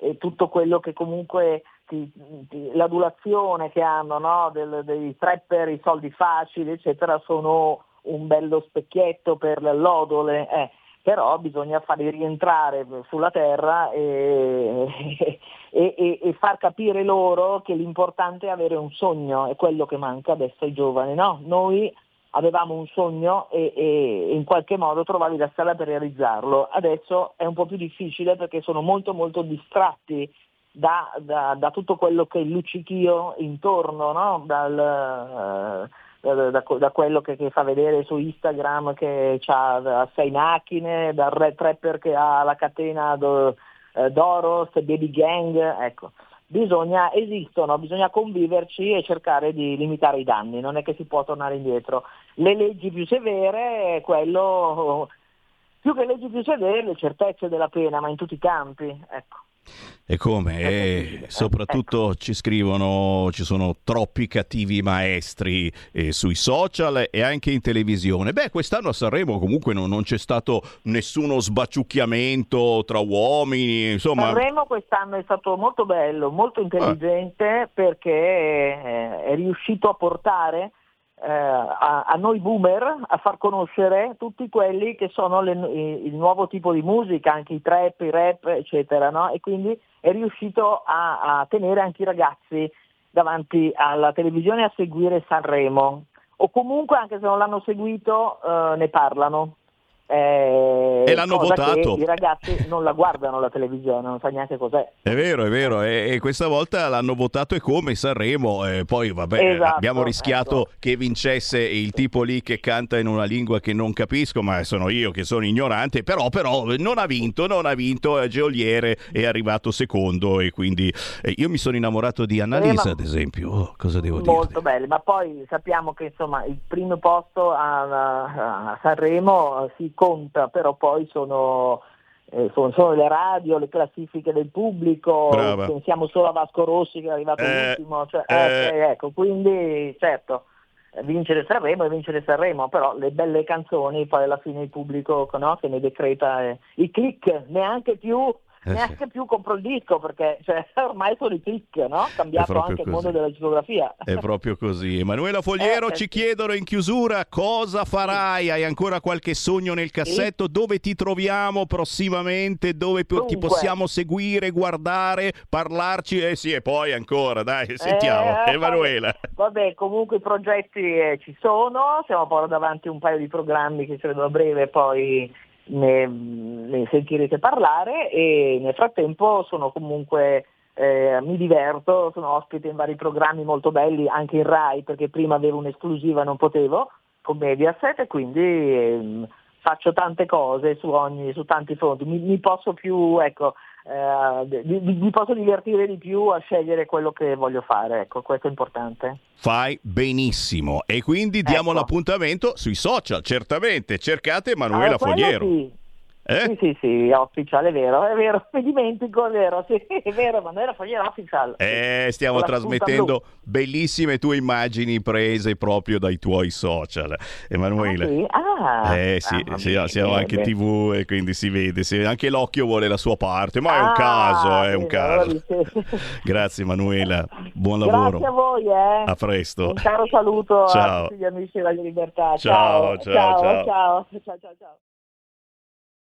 e tutto quello che comunque ti- ti- l'adulazione che hanno no, del- dei trapper, i soldi facili, eccetera, sono un bello specchietto per l'odole. eh. Però bisogna farli rientrare sulla terra e, e- e- e far capire loro che l'importante è avere un sogno, è quello che manca adesso ai giovani. No? Noi avevamo un sogno e, e in qualche modo trovavi la strada per realizzarlo. Adesso è un po' più difficile perché sono molto molto distratti da, da- da tutto quello che è il luccichio intorno, no? Dal, eh, da, da- da quello che, che fa vedere su Instagram che ha sei macchine, dal re trapper che ha la catena do- eh, d'Oros, Baby Gang, ecco. Bisogna, esistono, bisogna conviverci e cercare di limitare i danni, non è che si può tornare indietro. Le leggi più severe, quello, più che leggi più severe, le certezze della pena, ma in tutti i campi, ecco. E come? E soprattutto ci scrivono, ci sono troppi cattivi maestri eh, sui social e anche in televisione. Beh, quest'anno a Sanremo comunque non, non c'è stato nessuno sbaciucchiamento tra uomini, insomma... Sanremo quest'anno è stato molto bello, molto intelligente perché eh, è riuscito a portare eh, a, a noi boomer a far conoscere tutti quelli che sono le- il nuovo tipo di musica, anche i trap, i rap, eccetera, no? e quindi è riuscito a, a tenere anche i ragazzi davanti alla televisione a seguire Sanremo o comunque anche se non l'hanno seguito eh, ne parlano. Eh, E l'hanno votato. i ragazzi non la guardano la televisione, non sa neanche cos'è. È vero, è vero, e, e questa volta l'hanno votato e come Sanremo, e poi vabbè, Esatto, abbiamo rischiato che vincesse il tipo lì che canta in una lingua che non capisco, ma sono io che sono ignorante, però, però non ha vinto, non ha vinto, eh, Geoliere è arrivato secondo e quindi eh, io mi sono innamorato di Annalisa, Eh, ad esempio, Oh, cosa devo dire? Molto belle, ma poi sappiamo che insomma il primo posto a, a Sanremo eh, si conta, però poi sono, eh, sono, sono le radio, le classifiche del pubblico, Brava. pensiamo solo a Vasco Rossi che è arrivato Eh, ultimo, cioè, eh. eh, ecco, quindi certo eh, vincere Sanremo e vincere Sanremo, però le belle canzoni poi alla fine il pubblico no, che ne decreta eh, i click, neanche più... Eh, Neanche più compro il disco perché cioè, <laughs> ormai sono i click, no? Cambiato anche il così. mondo della discografia. È proprio così. Emanuela <laughs> Fogliero Eh, eh, ci chiedono in chiusura cosa farai? Hai ancora qualche sogno nel cassetto? Dove ti troviamo prossimamente? Dove po- ti Dunque. possiamo seguire, guardare, parlarci? Eh sì, e poi ancora, dai, sentiamo. Eh, Emanuela. Vabbè, comunque i progetti eh, ci sono, siamo poi davanti a un paio di programmi che credo a breve poi ne, ne sentirete parlare e nel frattempo sono comunque, eh, mi diverto, sono ospite in vari programmi molto belli, anche in Rai perché prima avevo un'esclusiva e non potevo, con Mediaset e quindi ehm, faccio tante cose su, ogni, su tanti fronti, mi, mi posso più, ecco, eh, mi, posso divertire di più a scegliere quello che voglio fare, ecco, questo è importante. Fai benissimo. E quindi diamo Ecco. l'appuntamento sui social, certamente. Cercate Emanuela Ah, quello Fogliero. Sì. Eh? Sì, sì, sì, è ufficiale, è vero, è vero, <laughs> mi dimentico, è vero, sì, <laughs> è vero, ma non era Fogliera Official. Eh, stiamo trasmettendo bellissime tue immagini prese proprio dai tuoi social. Emanuele. blu. Sì? Ah, Eh sì, mamma sì, mia, siamo anche bene. tv e quindi si vede, sì, anche l'occhio vuole la sua parte, ma è un Ah, caso, è un caso. <laughs> Grazie Emanuela, buon lavoro. Grazie a voi, eh. A presto. Un caro saluto Ciao. a tutti gli amici della Libertà. Ciao, ciao, ciao. ciao, ciao, ciao, ciao.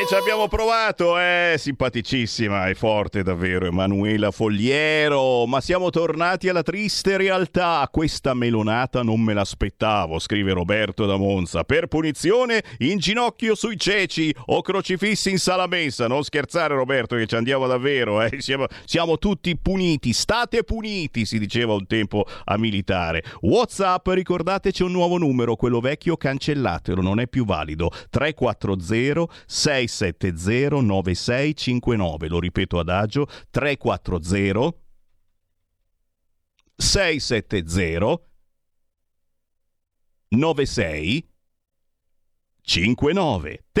E ci abbiamo provato, è simpaticissima e forte davvero Emanuela Fogliero, ma siamo tornati alla triste realtà, questa melonata non me l'aspettavo, scrive Roberto da Monza, per punizione in ginocchio sui ceci o crocifissi in sala messa, non scherzare Roberto che ci andiamo davvero, eh? siamo, siamo tutti puniti, state puniti si diceva un tempo a militare. Whatsapp, ricordate c'è un nuovo numero, quello vecchio cancellatelo, non è più valido, 340 670 9659, lo ripeto adagio, 340 670 96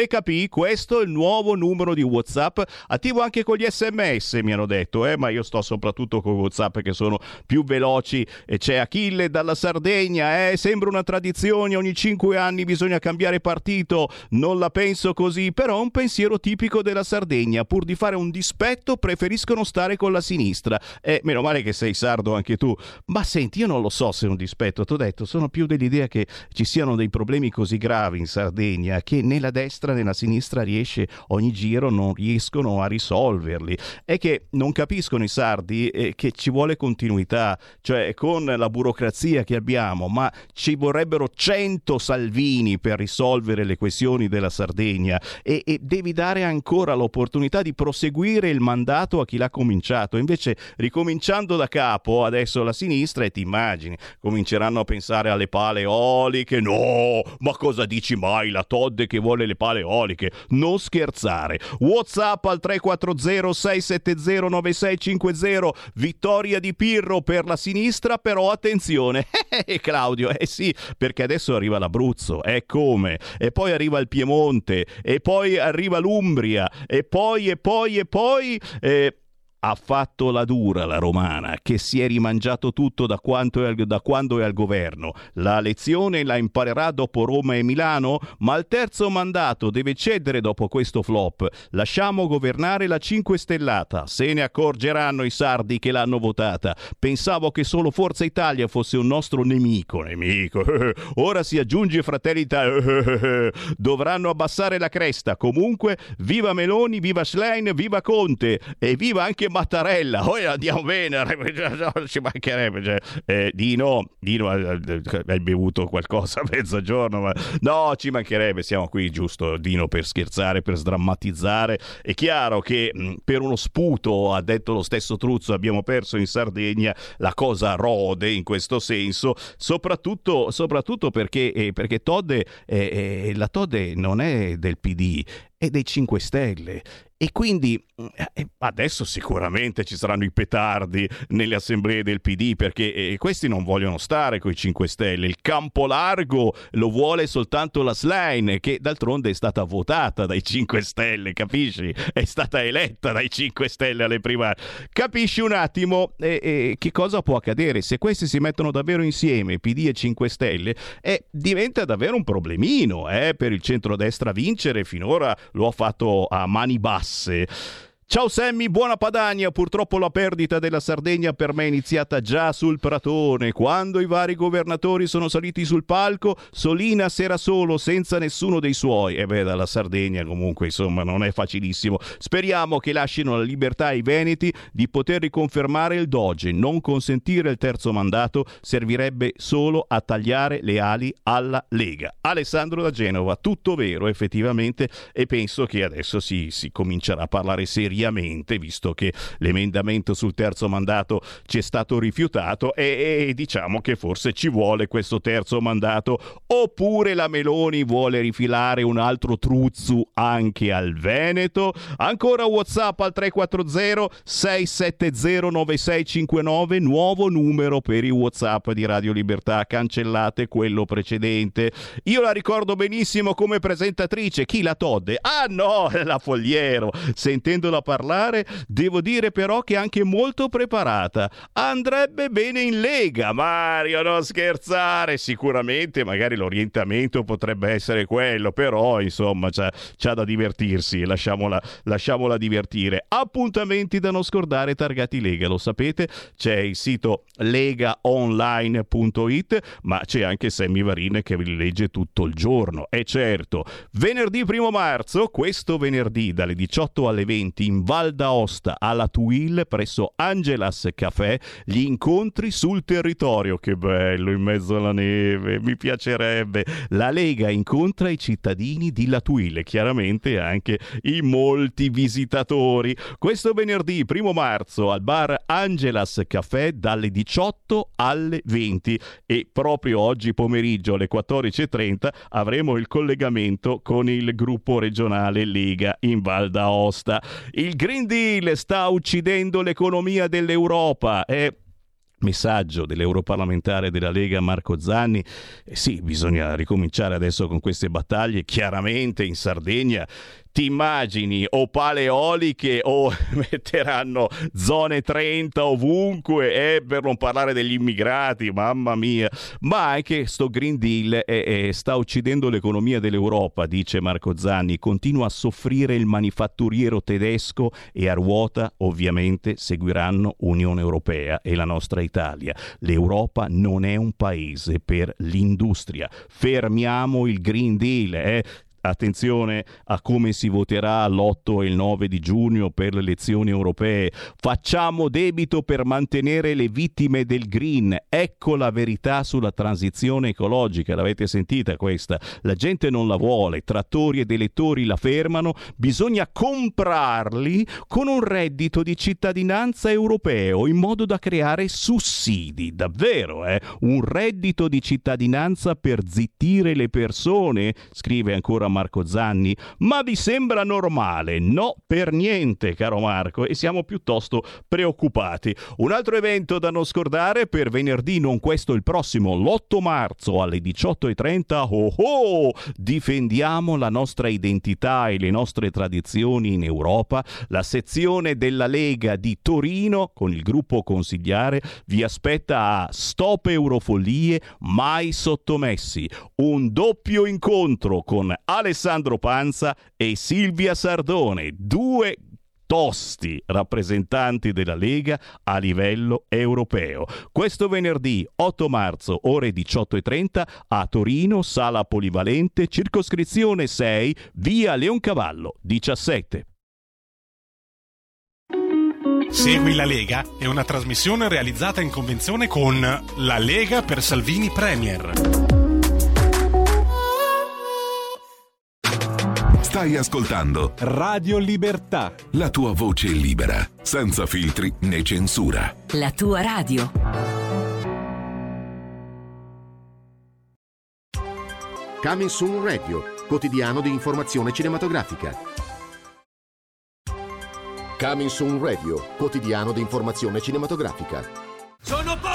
59. Te capì? Questo è il nuovo numero di WhatsApp, attivo anche con gli sms, mi hanno detto, eh? ma io sto soprattutto con WhatsApp che sono più veloci. E c'è Achille dalla Sardegna, eh? sembra una tradizione, ogni 5 anni bisogna cambiare partito. Non la penso così, però è un pensiero tipico della Sardegna. Pur di fare un dispetto, preferiscono stare con la sinistra. E meno male che sei sardo anche tu. Ma senti, io non lo so se è un dispetto, ti ho detto, sono più dell'idea che ci siano dei problemi così gravi in Sardegna che né la destra né la sinistra riesce ogni giro non riescono a risolverli. È che non capiscono i sardi eh, che ci vuole continuità cioè con la burocrazia che abbiamo ma ci vorrebbero 100 Salvini per risolvere le questioni della Sardegna. E, e devi dare ancora l'opportunità di proseguire il mandato a chi l'ha cominciato. Invece ricominciando da capo adesso la sinistra e ti immagini cominceranno a pensare alle pale eoliche no ma cosa dici mai? La Todd che vuole le pale eoliche non scherzare. Whatsapp al 340 670 9650 vittoria di Pirro per la sinistra però attenzione. <laughs> Eh, Claudio eh sì perché adesso arriva l'Abruzzo è come? E poi arriva il Piemonte e poi arriva l'Umbria e poi e poi e poi eh, ha fatto la dura la romana, che si è rimangiato tutto da, è da quando è al governo. La lezione la imparerà dopo Roma e Milano, ma al terzo mandato deve cedere dopo questo flop. Lasciamo governare la 5 Stellata, se ne accorgeranno i sardi che l'hanno votata. Pensavo che solo Forza Italia fosse un nostro nemico, nemico. <laughs> Ora si aggiunge Fratelli Italia. <laughs> Dovranno abbassare la cresta. Comunque, viva Meloni, viva Schlein, viva Conte e viva anche Mattarella, poi andiamo bene, <laughs> ci mancherebbe. Cioè, eh, Dino, Dino, hai bevuto qualcosa a mezzogiorno, ma no, ci mancherebbe, siamo qui giusto, Dino, per scherzare, per sdrammatizzare. È chiaro che mh, per uno sputo, ha detto lo stesso Truzzo, abbiamo perso in Sardegna, la cosa rode in questo senso, soprattutto, soprattutto perché, eh, perché Todde, eh, eh, la Todde non è del PD, è dei 5 Stelle e quindi eh, adesso sicuramente ci saranno i petardi nelle assemblee del PD perché eh, questi non vogliono stare con i 5 Stelle. Il campo largo lo vuole soltanto la Slime che d'altronde è stata votata dai 5 Stelle, capisci? È stata eletta dai 5 Stelle alle primarie. Capisci un attimo eh, eh, che cosa può accadere se questi si mettono davvero insieme, PD e 5 Stelle, eh, diventa davvero un problemino eh, per il centrodestra vincere. Finora lo ha fatto a mani basse las Ciao Sammy, buona Padania. Purtroppo la perdita della Sardegna per me è iniziata già sul Pratone. Quando i vari governatori sono saliti sul palco, Solinas era solo, senza nessuno dei suoi. E beh, dalla Sardegna comunque, insomma, non è facilissimo. Speriamo che lasciano la libertà ai Veneti di poter riconfermare il Doge. Non consentire il terzo mandato servirebbe solo a tagliare le ali alla Lega. Alessandro da Genova, tutto vero effettivamente e penso che adesso si, si comincerà a parlare seriamente seriamente, visto che l'emendamento sul terzo mandato ci è stato rifiutato e, e diciamo che forse ci vuole questo terzo mandato oppure la Meloni vuole rifilare un altro truzzu anche al Veneto. Ancora WhatsApp al 340 670 9659, nuovo numero per i WhatsApp di Radio Libertà, cancellate quello precedente. Io la ricordo benissimo come presentatrice, chi la Todde? Ah no, <laughs> la Fogliero, sentendola parlare, devo dire però che è anche molto preparata. Andrebbe bene in Lega, Mario, non scherzare. Sicuramente, magari l'orientamento potrebbe essere quello, però insomma c'ha, c'ha da divertirsi, lasciamola, lasciamola divertire. Appuntamenti da non scordare targati Lega, lo sapete, c'è il sito legaonline.it, ma c'è anche Sammy Varin che vi legge tutto il giorno. E certo, venerdì primo marzo, questo venerdì dalle 18 alle 20 in Val d'Aosta alla Tuil presso Angelas Café gli incontri sul territorio. Che bello, in mezzo alla neve, mi piacerebbe. La Lega incontra i cittadini di La Tuile, chiaramente anche i molti visitatori. Questo venerdì, primo marzo, al bar Angelas Café dalle 18 alle 20 e proprio oggi pomeriggio alle 14.30 avremo il collegamento con il gruppo regionale Lega in Val d'Aosta. Il Green Deal sta uccidendo l'economia dell'Europa. È messaggio dell'europarlamentare della Lega Marco Zanni. Eh sì, bisogna ricominciare adesso con queste battaglie. Chiaramente in Sardegna ti immagini o paleoliche o <laughs> metteranno zone 30 ovunque eh, per non parlare degli immigrati, mamma mia. Ma anche sto Green Deal eh, eh, sta uccidendo l'economia dell'Europa, dice Marco Zanni. Continua a soffrire il manifatturiero tedesco e a ruota ovviamente seguiranno Unione Europea e la nostra Italia. L'Europa non è un paese per l'industria. Fermiamo il Green Deal. Eh attenzione a come si voterà l'8 e il 9 di giugno per le elezioni europee. Facciamo debito per mantenere le vittime del green. Ecco la verità sulla transizione ecologica. L'avete sentita questa? La gente non la vuole, trattori ed elettori la fermano. Bisogna comprarli con un reddito di cittadinanza europeo in modo da creare sussidi. Davvero, eh? Un reddito di cittadinanza per zittire le persone, scrive ancora Marco Zanni, ma vi sembra normale? No, per niente, caro Marco, e siamo piuttosto preoccupati. Un altro evento da non scordare per venerdì, non questo il prossimo, l'8 marzo alle 18.30. Oh oh! Difendiamo la nostra identità e le nostre tradizioni in Europa. La sezione della Lega di Torino con il gruppo consigliare vi aspetta a Stop Eurofollie mai sottomessi. Un doppio incontro con Alessandro Panza e Silvia Sardone, due tosti rappresentanti della Lega a livello europeo. Questo venerdì 8 marzo, ore 18.30 a Torino, sala polivalente, circoscrizione 6, via Leoncavallo 17. Segui la Lega è una trasmissione realizzata in convenzione con La Lega per Salvini Premier. Stai ascoltando Radio Libertà. la tua voce libera, senza filtri né censura. La tua radio. Coming Soon Radio, quotidiano di informazione cinematografica. Coming Soon Radio, quotidiano di informazione cinematografica. Sono Paul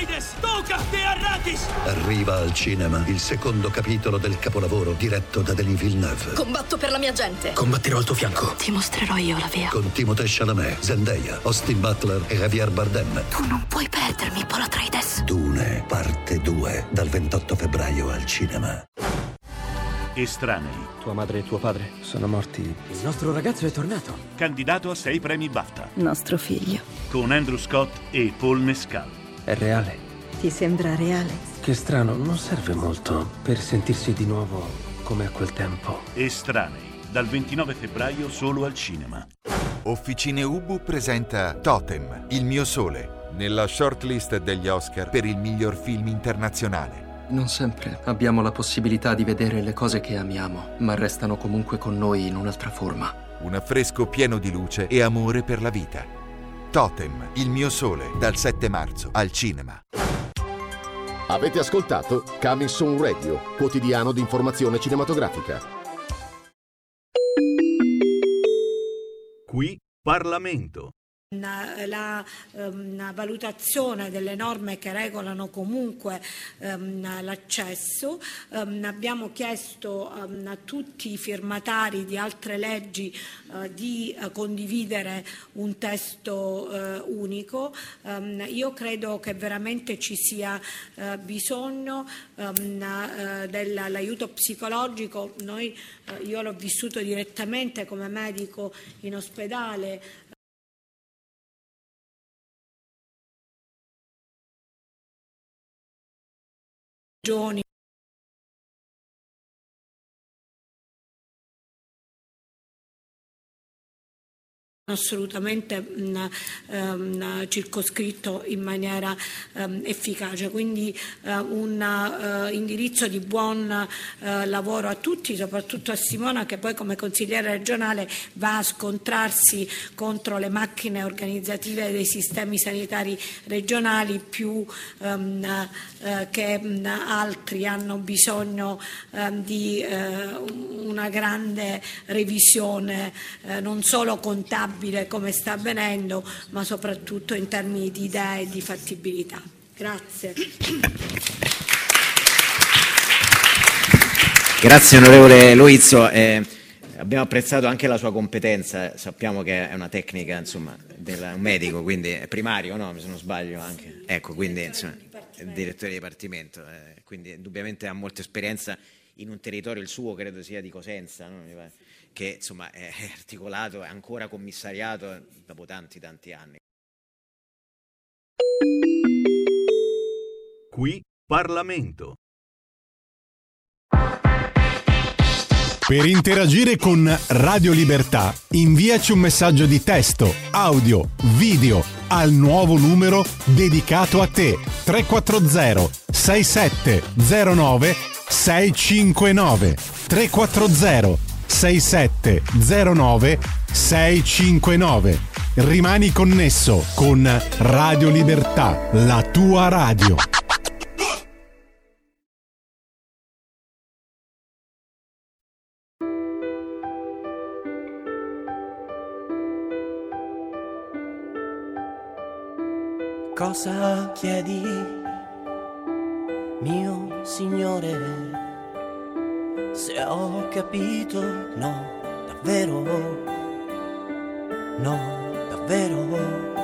Atreides! Tocca te Arrakis! Arriva al cinema il secondo capitolo del capolavoro diretto da Denis Villeneuve. Combatto per la mia gente. Combatterò al tuo fianco. Ti mostrerò io la via. Con Timothée Chalamet, Zendaya, Austin Butler e Javier Bardem. Tu non puoi perdermi, Paul Atreides. Dune, parte 2, dal 28 febbraio al cinema. Estranei. Tua madre e tuo padre sono morti. Il nostro ragazzo è tornato. Candidato a sei premi BAFTA. Nostro figlio. Con Andrew Scott e Paul Mescal. È reale. Ti sembra reale? Che strano, non serve molto per sentirsi di nuovo come a quel tempo. Estranei. Dal 29 febbraio solo al cinema. Officine Ubu presenta Totem, il mio sole, nella shortlist degli Oscar per il miglior film internazionale. Non sempre abbiamo la possibilità di vedere le cose che amiamo, ma restano comunque con noi in un'altra forma. Un affresco pieno di luce e amore per la vita. Totem, il mio sole, dal 7 marzo al cinema. Avete ascoltato Coming Soon Radio, quotidiano di informazione cinematografica. Qui Parlamento. La ehm, valutazione delle norme che regolano comunque ehm, l'accesso. Ehm, abbiamo chiesto ehm, a tutti i firmatari di altre leggi eh, di eh, condividere un testo eh, unico. Ehm, io credo che veramente ci sia eh, bisogno ehm, eh, dell'aiuto psicologico. Noi, eh, io l'ho vissuto direttamente come medico in ospedale. Giorni assolutamente mh, ehm, circoscritto in maniera ehm, efficace. Quindi eh, un eh, indirizzo di buon eh, lavoro a tutti, soprattutto a Simona che poi come consigliere regionale va a scontrarsi contro le macchine organizzative dei sistemi sanitari regionali più ehm, eh, che mh, altri hanno bisogno di una grande revisione non solo contabile come sta avvenendo, ma soprattutto in termini di idee e di fattibilità. Grazie. Grazie onorevole Loizzo, eh, abbiamo apprezzato anche la sua competenza, sappiamo che è una tecnica, insomma, del medico, quindi è primario, no? Se non sbaglio anche. Ecco, quindi insomma, direttore di dipartimento, eh, quindi indubbiamente ha molta esperienza in un territorio, il suo credo sia di Cosenza, no? Che insomma è <laughs> articolato, è ancora commissariato dopo tanti tanti anni. Qui Parlamento. Per interagire con Radio Libertà, inviaci un messaggio di testo, audio, video al nuovo numero dedicato a te 340 6709 659 340 6709 659 Rimani connesso con Radio Libertà, la tua radio. Cosa chiedi, mio Signore? Se ho capito, no, davvero, no, davvero.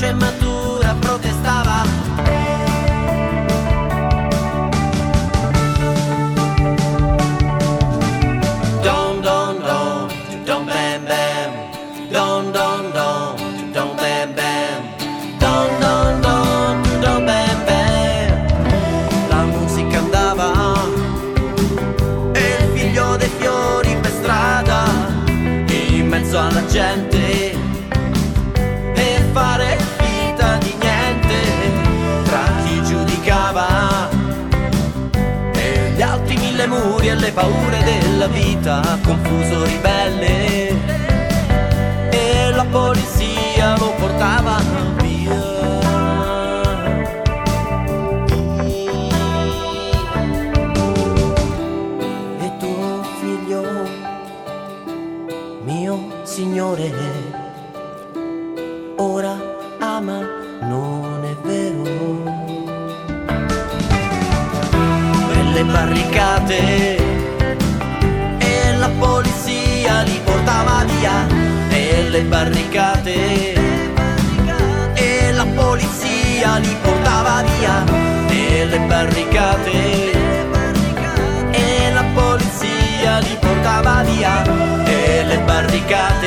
E la voce le paure della vita, confuso ribelle e la polizia lo portava via. E tuo figlio, mio signore, ora ama, non è vero? barricate barricate. E la polizia li portava via e le barricate. E la polizia li portava via e le barricate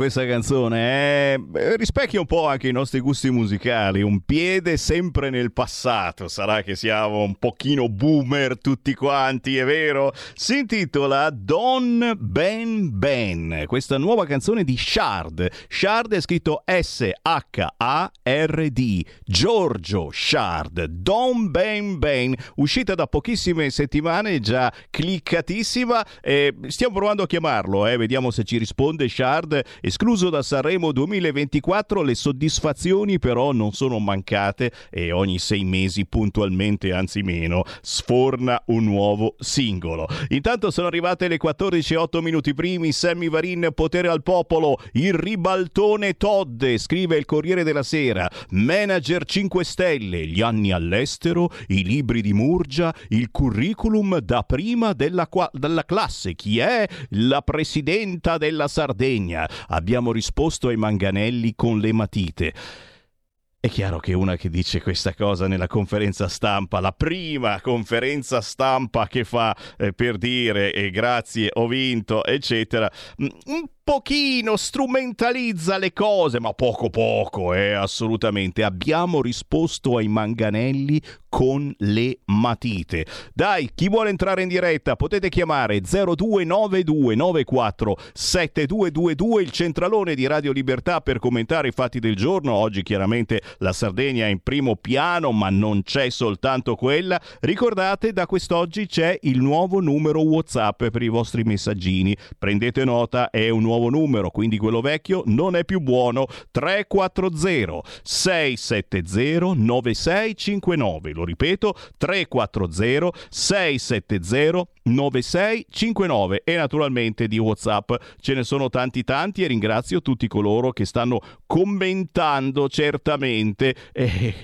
questa canzone, eh? Rispecchia un po' anche i nostri gusti musicali, un piede sempre nel passato, sarà che siamo un pochino boomer tutti quanti, è vero? Si intitola Don Ben Ben, questa nuova canzone di Shard. Shard è scritto S-H-A-R-D, Giorgio Shard, Don Ben Ben, uscita da pochissime settimane, già cliccatissima, e stiamo provando a chiamarlo, eh? vediamo se ci risponde Shard, escluso da Sanremo 2024, le soddisfazioni però non sono mancate e ogni sei mesi puntualmente, anzi meno, sforna un nuovo singolo. Intanto sono arrivate le 14 e 8 minuti primi, Sammy Varin, potere al popolo, il ribaltone Todd, scrive il Corriere della Sera, manager 5 Stelle, gli anni all'estero, i libri di Murgia, il curriculum da prima della, qua- della classe, chi è? La presidenta della Sardegna. Abbiamo risposto ai manganelli con le matite. È chiaro che una che dice questa cosa nella conferenza stampa, la prima conferenza stampa che fa eh, per dire eh, grazie, ho vinto, eccetera, mm, un pochino strumentalizza le cose, ma poco poco, eh, assolutamente. Abbiamo risposto ai manganelli con le matite. Dai, chi vuole entrare in diretta potete chiamare 029294 7222 il centralone di Radio Libertà per commentare i fatti del giorno. Oggi chiaramente la Sardegna è in primo piano, ma non c'è soltanto quella. Ricordate, da quest'oggi c'è il nuovo numero WhatsApp per i vostri messaggini. Prendete nota, è un nuovo numero, quindi quello vecchio non è più buono. 340 670 9659. Lo ripeto, 340 670 9659 e naturalmente di WhatsApp ce ne sono tanti tanti e ringrazio tutti coloro che stanno commentando certamente <laughs> eh,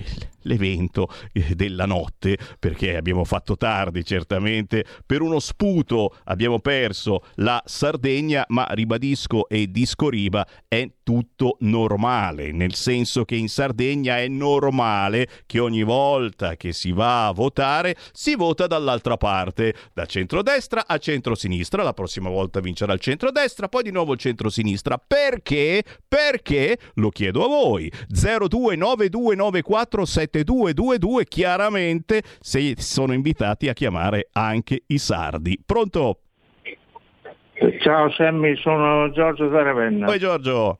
l'evento eh, della notte perché abbiamo fatto tardi certamente. Per uno sputo abbiamo perso la Sardegna ma ribadisco e disco riba è tutto normale nel senso che in Sardegna è normale che ogni volta che si va a votare si vota dall'altra parte da centrodestra a centrosinistra. La prossima volta vincerà il centrodestra poi di nuovo il centrosinistra. Perché? Perché lo chiedo a voi 029294 7222 chiaramente se sono invitati a chiamare anche i sardi pronto Ciao Sammy, sono Giorgio da Ravenna. Poi Giorgio.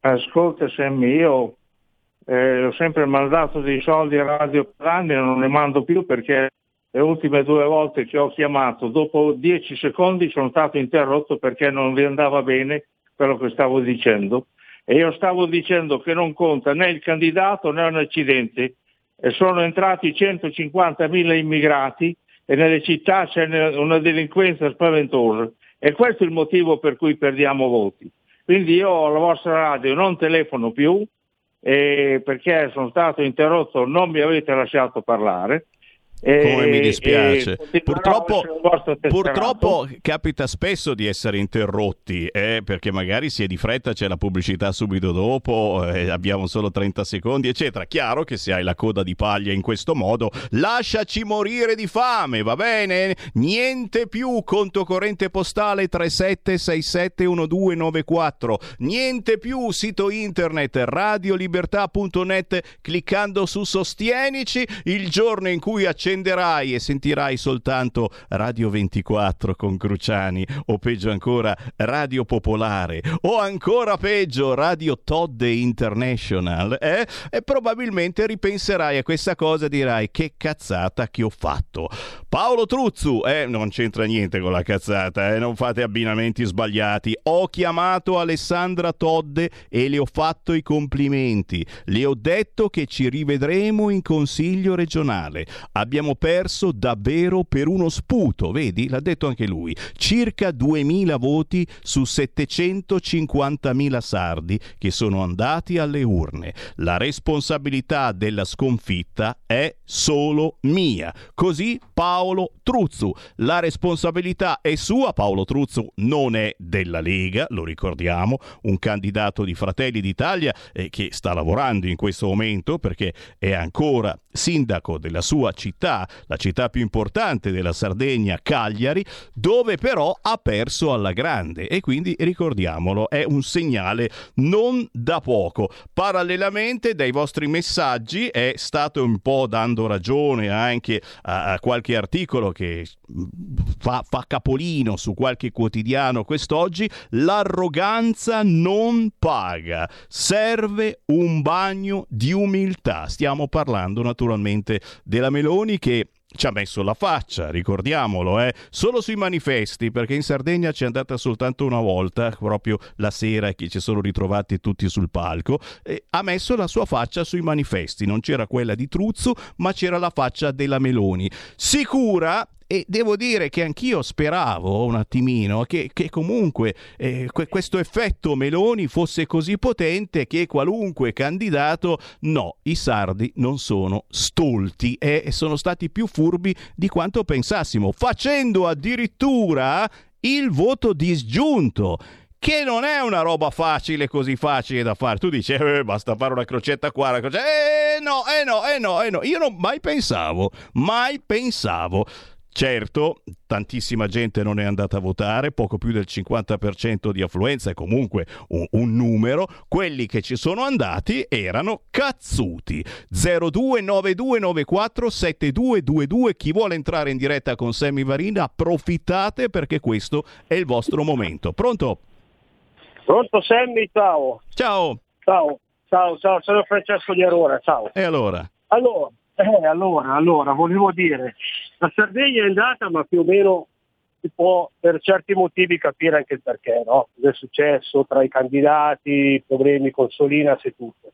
Ascolta Sammy, io eh, ho sempre mandato dei soldi a Radio per anni e non ne mando più perché le ultime due volte che ho chiamato, dopo dieci secondi sono stato interrotto perché non vi andava bene quello che stavo dicendo. E io stavo dicendo che non conta né il candidato né un accidente. E sono entrati 150.000 immigrati e nelle città c'è una delinquenza spaventosa. E questo è il motivo per cui perdiamo voti. Quindi io alla vostra radio non telefono più perché sono stato interrotto, non mi avete lasciato parlare. Come mi dispiace. Purtroppo, purtroppo capita spesso di essere interrotti, eh, perché magari si è di fretta, c'è la pubblicità subito dopo, eh, abbiamo solo 30 secondi, eccetera. Chiaro che se hai la coda di paglia in questo modo, lasciaci morire di fame, va bene? Niente più conto corrente postale 37671294, niente più sito internet radiolibertà.net cliccando su Sostienici il giorno in cui accenderai e sentirai soltanto Radio 24 con Cruciani o peggio ancora Radio Popolare o ancora peggio Radio Todd International eh? e probabilmente ripenserai a questa cosa e dirai che cazzata che ho fatto. Paolo Truzzu, eh, non c'entra niente con la cazzata, eh, non fate abbinamenti sbagliati. Ho chiamato Alessandra Todde e le ho fatto i complimenti. Le ho detto che ci rivedremo in consiglio regionale. Abbiamo perso davvero per uno sputo, vedi? L'ha detto anche lui. Circa 2000 voti su 750.000 sardi che sono andati alle urne. La responsabilità della sconfitta è solo mia. Così Paolo Truzzu. La responsabilità è sua. Paolo Truzzu non è della Lega, lo ricordiamo, un candidato di Fratelli d'Italia eh, che sta lavorando in questo momento perché è ancora sindaco della sua città, la città più importante della Sardegna, Cagliari, dove però ha perso alla grande e quindi ricordiamolo, è un segnale non da poco. Parallelamente dai vostri messaggi è stato un po' dando ragione anche a, a qualche articolo che mm, fa, fa capolino su qualche quotidiano quest'oggi, l'arroganza non paga, serve un bagno di umiltà. Stiamo parlando naturalmente della Meloni che ci ha messo la faccia, ricordiamolo, eh? solo sui manifesti, perché in Sardegna ci è andata soltanto una volta, proprio la sera che ci sono ritrovati tutti sul palco, e ha messo la sua faccia sui manifesti, non c'era quella di Truzzo, ma c'era la faccia della Meloni. Sicura e devo dire che anch'io speravo un attimino che, che comunque eh, que- questo effetto Meloni fosse così potente che qualunque candidato, no, i sardi non sono stolti e sono stati più furbi di quanto pensassimo, facendo addirittura il voto disgiunto che non è una roba facile, così facile da fare. Tu dici, eh, basta fare una crocetta qua, una crocetta... Eh no, eh no, eh no, eh no. Io non mai pensavo, mai pensavo. Certo, tantissima gente non è andata a votare, poco più del 50% di affluenza è comunque un, un numero. Quelli che ci sono andati erano cazzuti. 0292947222. Chi vuole entrare in diretta con Sammy Varina, approfittate perché questo è il vostro momento. Pronto? Pronto Sammy, ciao. Ciao. Ciao, ciao, ciao, sono Francesco di Arora, ciao. E allora? Allora, eh, allora, allora, volevo dire, la Sardegna è andata, ma più o meno si può per certi motivi capire anche il perché, no? Cosa è successo tra i candidati, problemi con Solinas e tutto.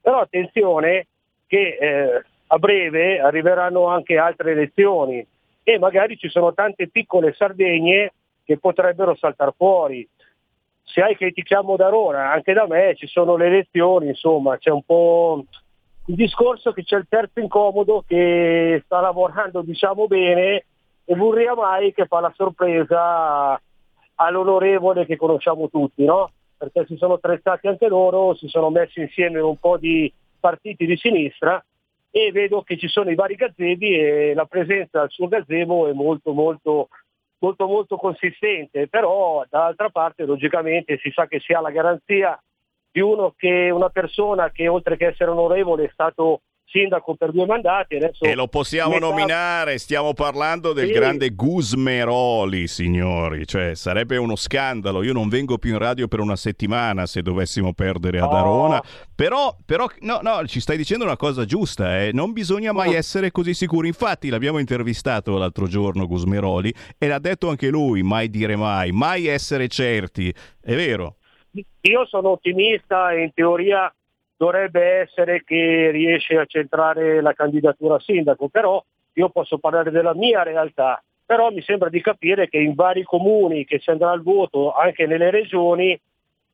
Però attenzione che eh, a breve arriveranno anche altre elezioni e magari ci sono tante piccole Sardegne che potrebbero saltare fuori. Se hai critichiamo da Rona, anche da me ci sono le elezioni, insomma, c'è un po' il discorso che c'è il terzo incomodo che sta lavorando diciamo bene e vorrei mai che fa la sorpresa all'onorevole che conosciamo tutti, no? Perché si sono attrezzati anche loro, si sono messi insieme un po' di partiti di sinistra e vedo che ci sono i vari gazzebi e la presenza del suo gazebo è molto molto molto molto consistente, però dall'altra parte logicamente si sa che si ha la garanzia di uno che una persona che oltre che essere onorevole è stato sindaco per due mandati. Adesso E lo possiamo metà- nominare, stiamo parlando del Sì. grande Gusmeroli, signori, cioè sarebbe uno scandalo, io non vengo più in radio per una settimana se dovessimo perdere ad. Arona, però, però no, no, ci stai dicendo una cosa giusta, eh? non bisogna mai essere così sicuri, infatti l'abbiamo intervistato l'altro giorno Gusmeroli e l'ha detto anche lui, mai dire mai, mai essere certi, è vero? Io sono ottimista e in teoria dovrebbe essere che riesce a centrare la candidatura a sindaco, però io posso parlare della mia realtà, però mi sembra di capire che in vari comuni che si andrà al voto, anche nelle regioni,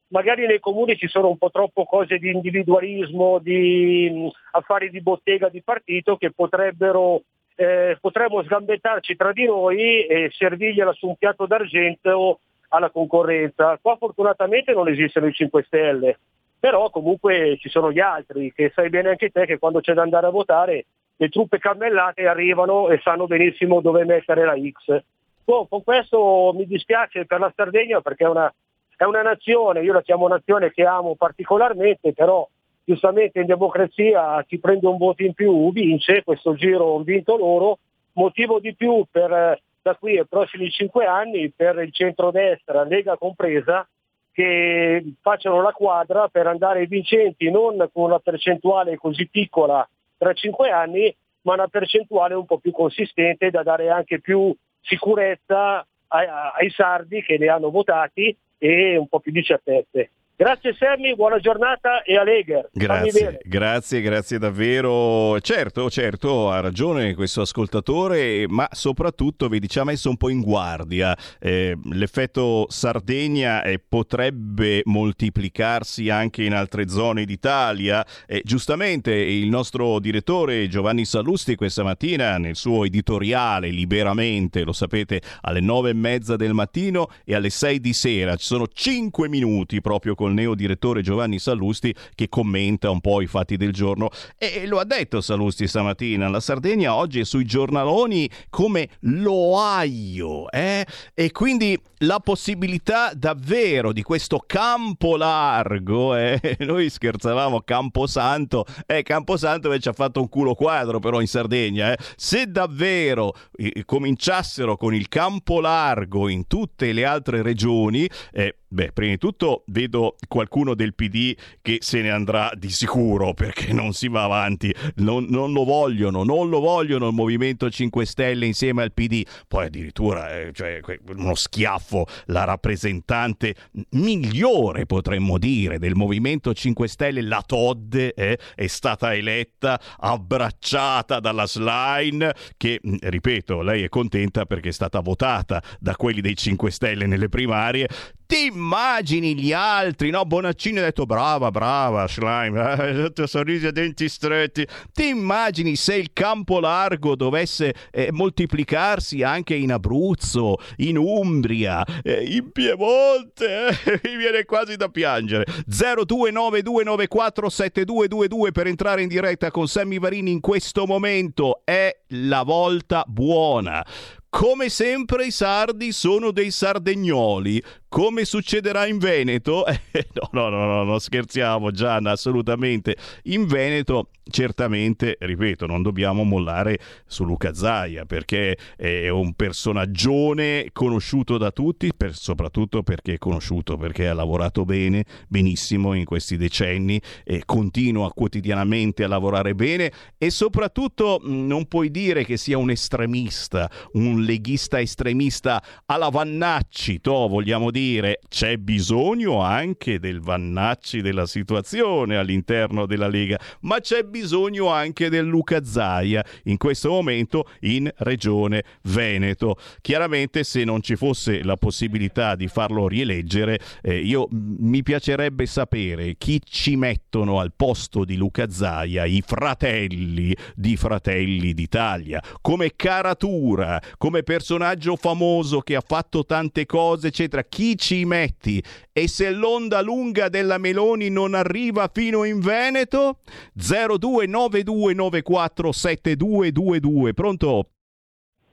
magari nei comuni ci sono un po' troppo cose di individualismo, di mh, affari di bottega di partito che potrebbero eh, potremmo sgambettarci tra di noi e servirgliela su un piatto d'argento alla concorrenza. Qua fortunatamente non esistono i 5 Stelle, però comunque ci sono gli altri, che sai bene anche te che quando c'è da andare a votare le truppe cammellate arrivano e sanno benissimo dove mettere la X. Boh, con questo mi dispiace per la Sardegna perché è una, è una nazione, io la chiamo nazione che amo particolarmente, però giustamente in democrazia chi prende un voto in più vince, questo giro hanno vinto loro, motivo di più per, da qui ai prossimi cinque anni per il centrodestra, Lega compresa, che facciano la quadra per andare vincenti non con una percentuale così piccola tra cinque anni, ma una percentuale un po' più consistente da dare anche più sicurezza ai, ai sardi che li hanno votati e un po' più di certezze. Grazie Sammy, buona giornata e a. Stammi Grazie, grazie, grazie davvero. Certo, certo, ha ragione questo ascoltatore, ma soprattutto vedi, ci ha messo un po' in guardia. Eh, l'effetto Sardegna eh, potrebbe moltiplicarsi anche in altre zone d'Italia. Eh, giustamente il nostro direttore Giovanni Sallusti questa mattina nel suo editoriale Liberamente, lo sapete, alle nove e mezza del mattino e alle sei di sera. Ci sono cinque minuti proprio col neo direttore Giovanni Sallusti che commenta un po' i fatti del giorno e lo ha detto Sallusti stamattina, la Sardegna oggi è sui giornaloni come l'Ohio eh? e quindi la possibilità davvero di questo campo largo, eh? <laughs> noi scherzavamo Camposanto, eh, Camposanto invece ha fatto un culo quadro però in Sardegna, eh? se davvero eh, cominciassero con il campo largo in tutte le altre regioni, eh, Beh, prima di tutto vedo qualcuno del PD che se ne andrà di sicuro perché non si va avanti, non, non lo vogliono, non lo vogliono il Movimento 5 Stelle insieme al PD. Poi addirittura eh, cioè, uno schiaffo, la rappresentante migliore potremmo dire del Movimento 5 Stelle, la Todd, eh, è stata eletta, abbracciata dalla Slime che, mh, ripeto, lei è contenta perché è stata votata da quelli dei 5 Stelle nelle primarie. Ti immagini gli altri, no? Bonaccini ha detto brava, brava, Slime, eh, sorrisi a denti stretti. Ti immagini se il campo largo dovesse eh, moltiplicarsi anche in Abruzzo, in Umbria, eh, in Piemonte? eh? <laughs> Mi viene quasi da piangere. 0292947222 per entrare in diretta con Sammy Varini in questo momento. È la volta buona. Come sempre i sardi sono dei sardegnoli. Come succederà in Veneto? <laughs> No, no, no, no, non scherziamo Gianna, assolutamente. In Veneto certamente, ripeto, non dobbiamo mollare su Luca Zaia perché è un personaggione conosciuto da tutti, per- soprattutto perché è conosciuto, perché ha lavorato bene, benissimo in questi decenni e continua quotidianamente a lavorare bene e soprattutto non puoi dire che sia un estremista, un leghista estremista alla Vannacci, to vogliamo dire, c'è bisogno anche del Vannacci della situazione all'interno della Lega, ma c'è bisogno anche del Luca Zaia in questo momento in regione Veneto. Chiaramente se non ci fosse la possibilità di farlo rieleggere, eh, io mi piacerebbe sapere chi ci mettono al posto di Luca Zaia, i fratelli di Fratelli d'Italia, come caratura, come personaggio famoso che ha fatto tante cose, eccetera. Chi ci metti? E se l'onda lunga della Meloni non arriva fino in Veneto? 0292947222. Pronto?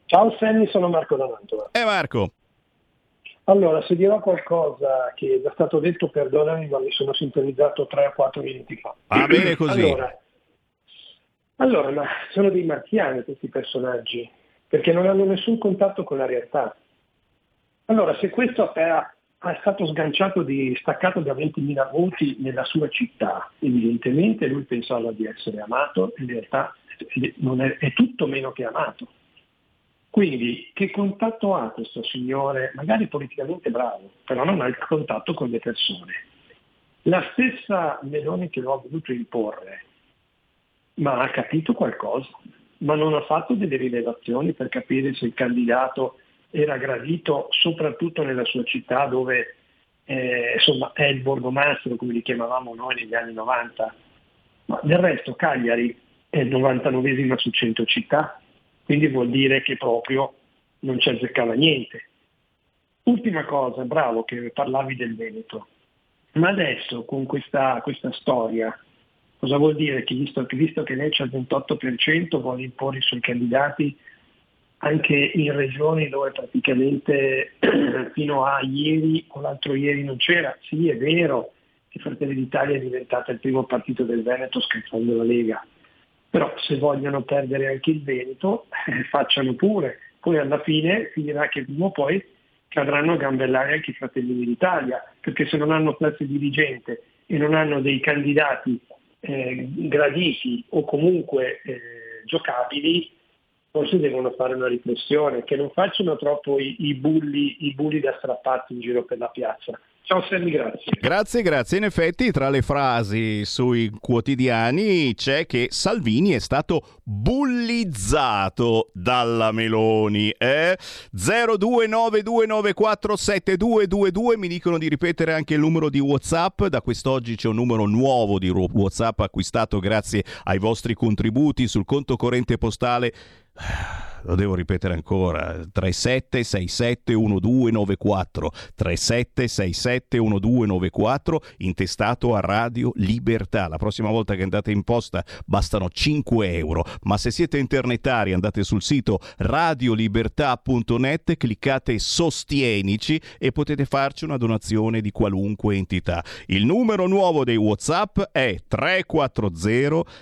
Ciao Sammy, sono Marco da Mantova. Eh Marco. Allora, se dirò qualcosa che è già stato detto, perdonami, ma mi sono sintonizzato 3 o 4 minuti fa. Va bene così. Allora, Allora, ma sono dei marziani questi personaggi, perché non hanno nessun contatto con la realtà. Allora, se questo è, è stato sganciato di, staccato da 20.000 voti nella sua città, evidentemente lui pensava di essere amato, in realtà è, è tutto meno che amato. Quindi che contatto ha questo signore, magari politicamente bravo, però non ha il contatto con le persone. La stessa Meloni che lo ha voluto imporre, ma ha capito qualcosa, ma non ha fatto delle rilevazioni per capire se il candidato era gradito soprattutto nella sua città dove eh, insomma, è il borgomastro come li chiamavamo noi negli anni 90. Ma del resto Cagliari è il 99 su 100 città, quindi vuol dire che proprio non ci azzeccava niente. Ultima cosa, bravo che parlavi del Veneto, ma adesso con questa, questa storia cosa vuol dire? Che visto, visto che lei c'è il 28% vuole imporre i suoi candidati anche in regioni dove praticamente <clears throat> fino a ieri o l'altro ieri non c'era. Sì, è vero che Fratelli d'Italia è diventata il primo partito del Veneto scherzando la Lega, però se vogliono perdere anche il Veneto eh, facciano pure, poi alla fine finirà che prima o poi cadranno a gambellare anche i Fratelli d'Italia, perché se non hanno classe dirigente e non hanno dei candidati eh, graditi o comunque eh, giocabili, forse devono fare una riflessione, che non facciano troppo i, i, bulli, i bulli da strappati in giro per la piazza, Ciao Sammy, grazie. Grazie, grazie. In effetti tra le frasi sui quotidiani c'è che Salvini è stato bullizzato dalla Meloni. Eh? 0292947222 mi dicono di ripetere anche il numero di Whatsapp. Da quest'oggi c'è un numero nuovo di Whatsapp acquistato grazie ai vostri contributi sul conto corrente postale lo devo ripetere ancora. 3767 1294 3767 1294 intestato a Radio Libertà. La prossima volta che andate in posta bastano 5 euro. Ma se siete internetari andate sul sito radiolibertà.net cliccate sostienici e potete farci una donazione di qualunque entità. Il numero nuovo dei whatsapp è 340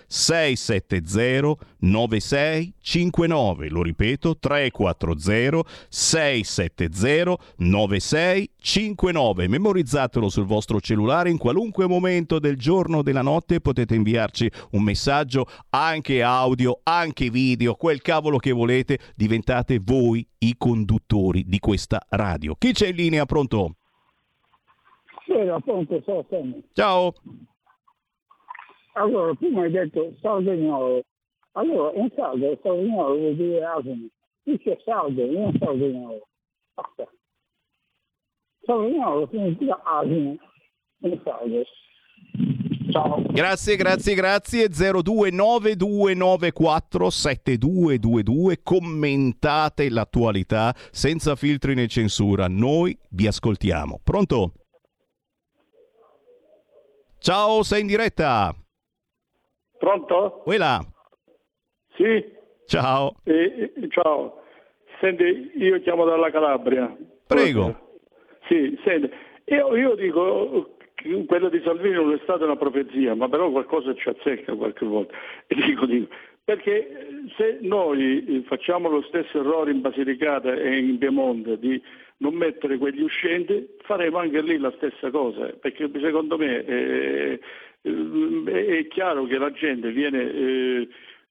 670 9659 lo ripeto 340 670 9659 memorizzatelo sul vostro cellulare in qualunque momento del giorno o della notte potete inviarci un messaggio anche audio anche video quel cavolo che volete diventate voi i conduttori di questa radio chi c'è in linea pronto? Sì, appunto, so, Ciao. Allora, mi hai detto Salvagnolo. Allora, in saldo Salvagnolo vuol dire asino. Qui c'è saldo, non Salvagnolo. Basta. Salvagnolo significa asino in saldo. Ciao. Grazie, grazie, grazie. 0292947222. Commentate l'attualità senza filtri né censura. Noi vi ascoltiamo. Pronto? Ciao, sei in diretta. Pronto? Quella. Sì. Ciao. Eh, eh, ciao. Senti, io chiamo dalla Calabria. Prego. Sì, senti, io, io dico che quello di Salvini non è stata una profezia, ma però qualcosa ci azzecca qualche volta. E dico, dico, perché se noi facciamo lo stesso errore in Basilicata e in Piemonte di non mettere quegli uscenti, faremo anche lì la stessa cosa, perché secondo me è, è chiaro che la gente viene, eh,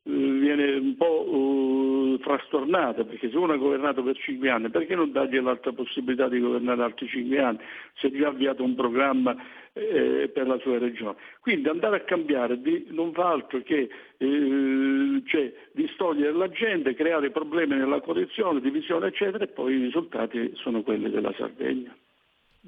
viene un po' uh, frastornata, perché se uno ha governato per cinque anni, perché non dargli l'altra possibilità di governare altri cinque anni, se già ha avviato un programma eh, per la sua regione. Quindi andare a cambiare di, non fa altro che eh, cioè, distogliere la gente, creare problemi nella coalizione, divisione eccetera e poi i risultati sono quelli della Sardegna.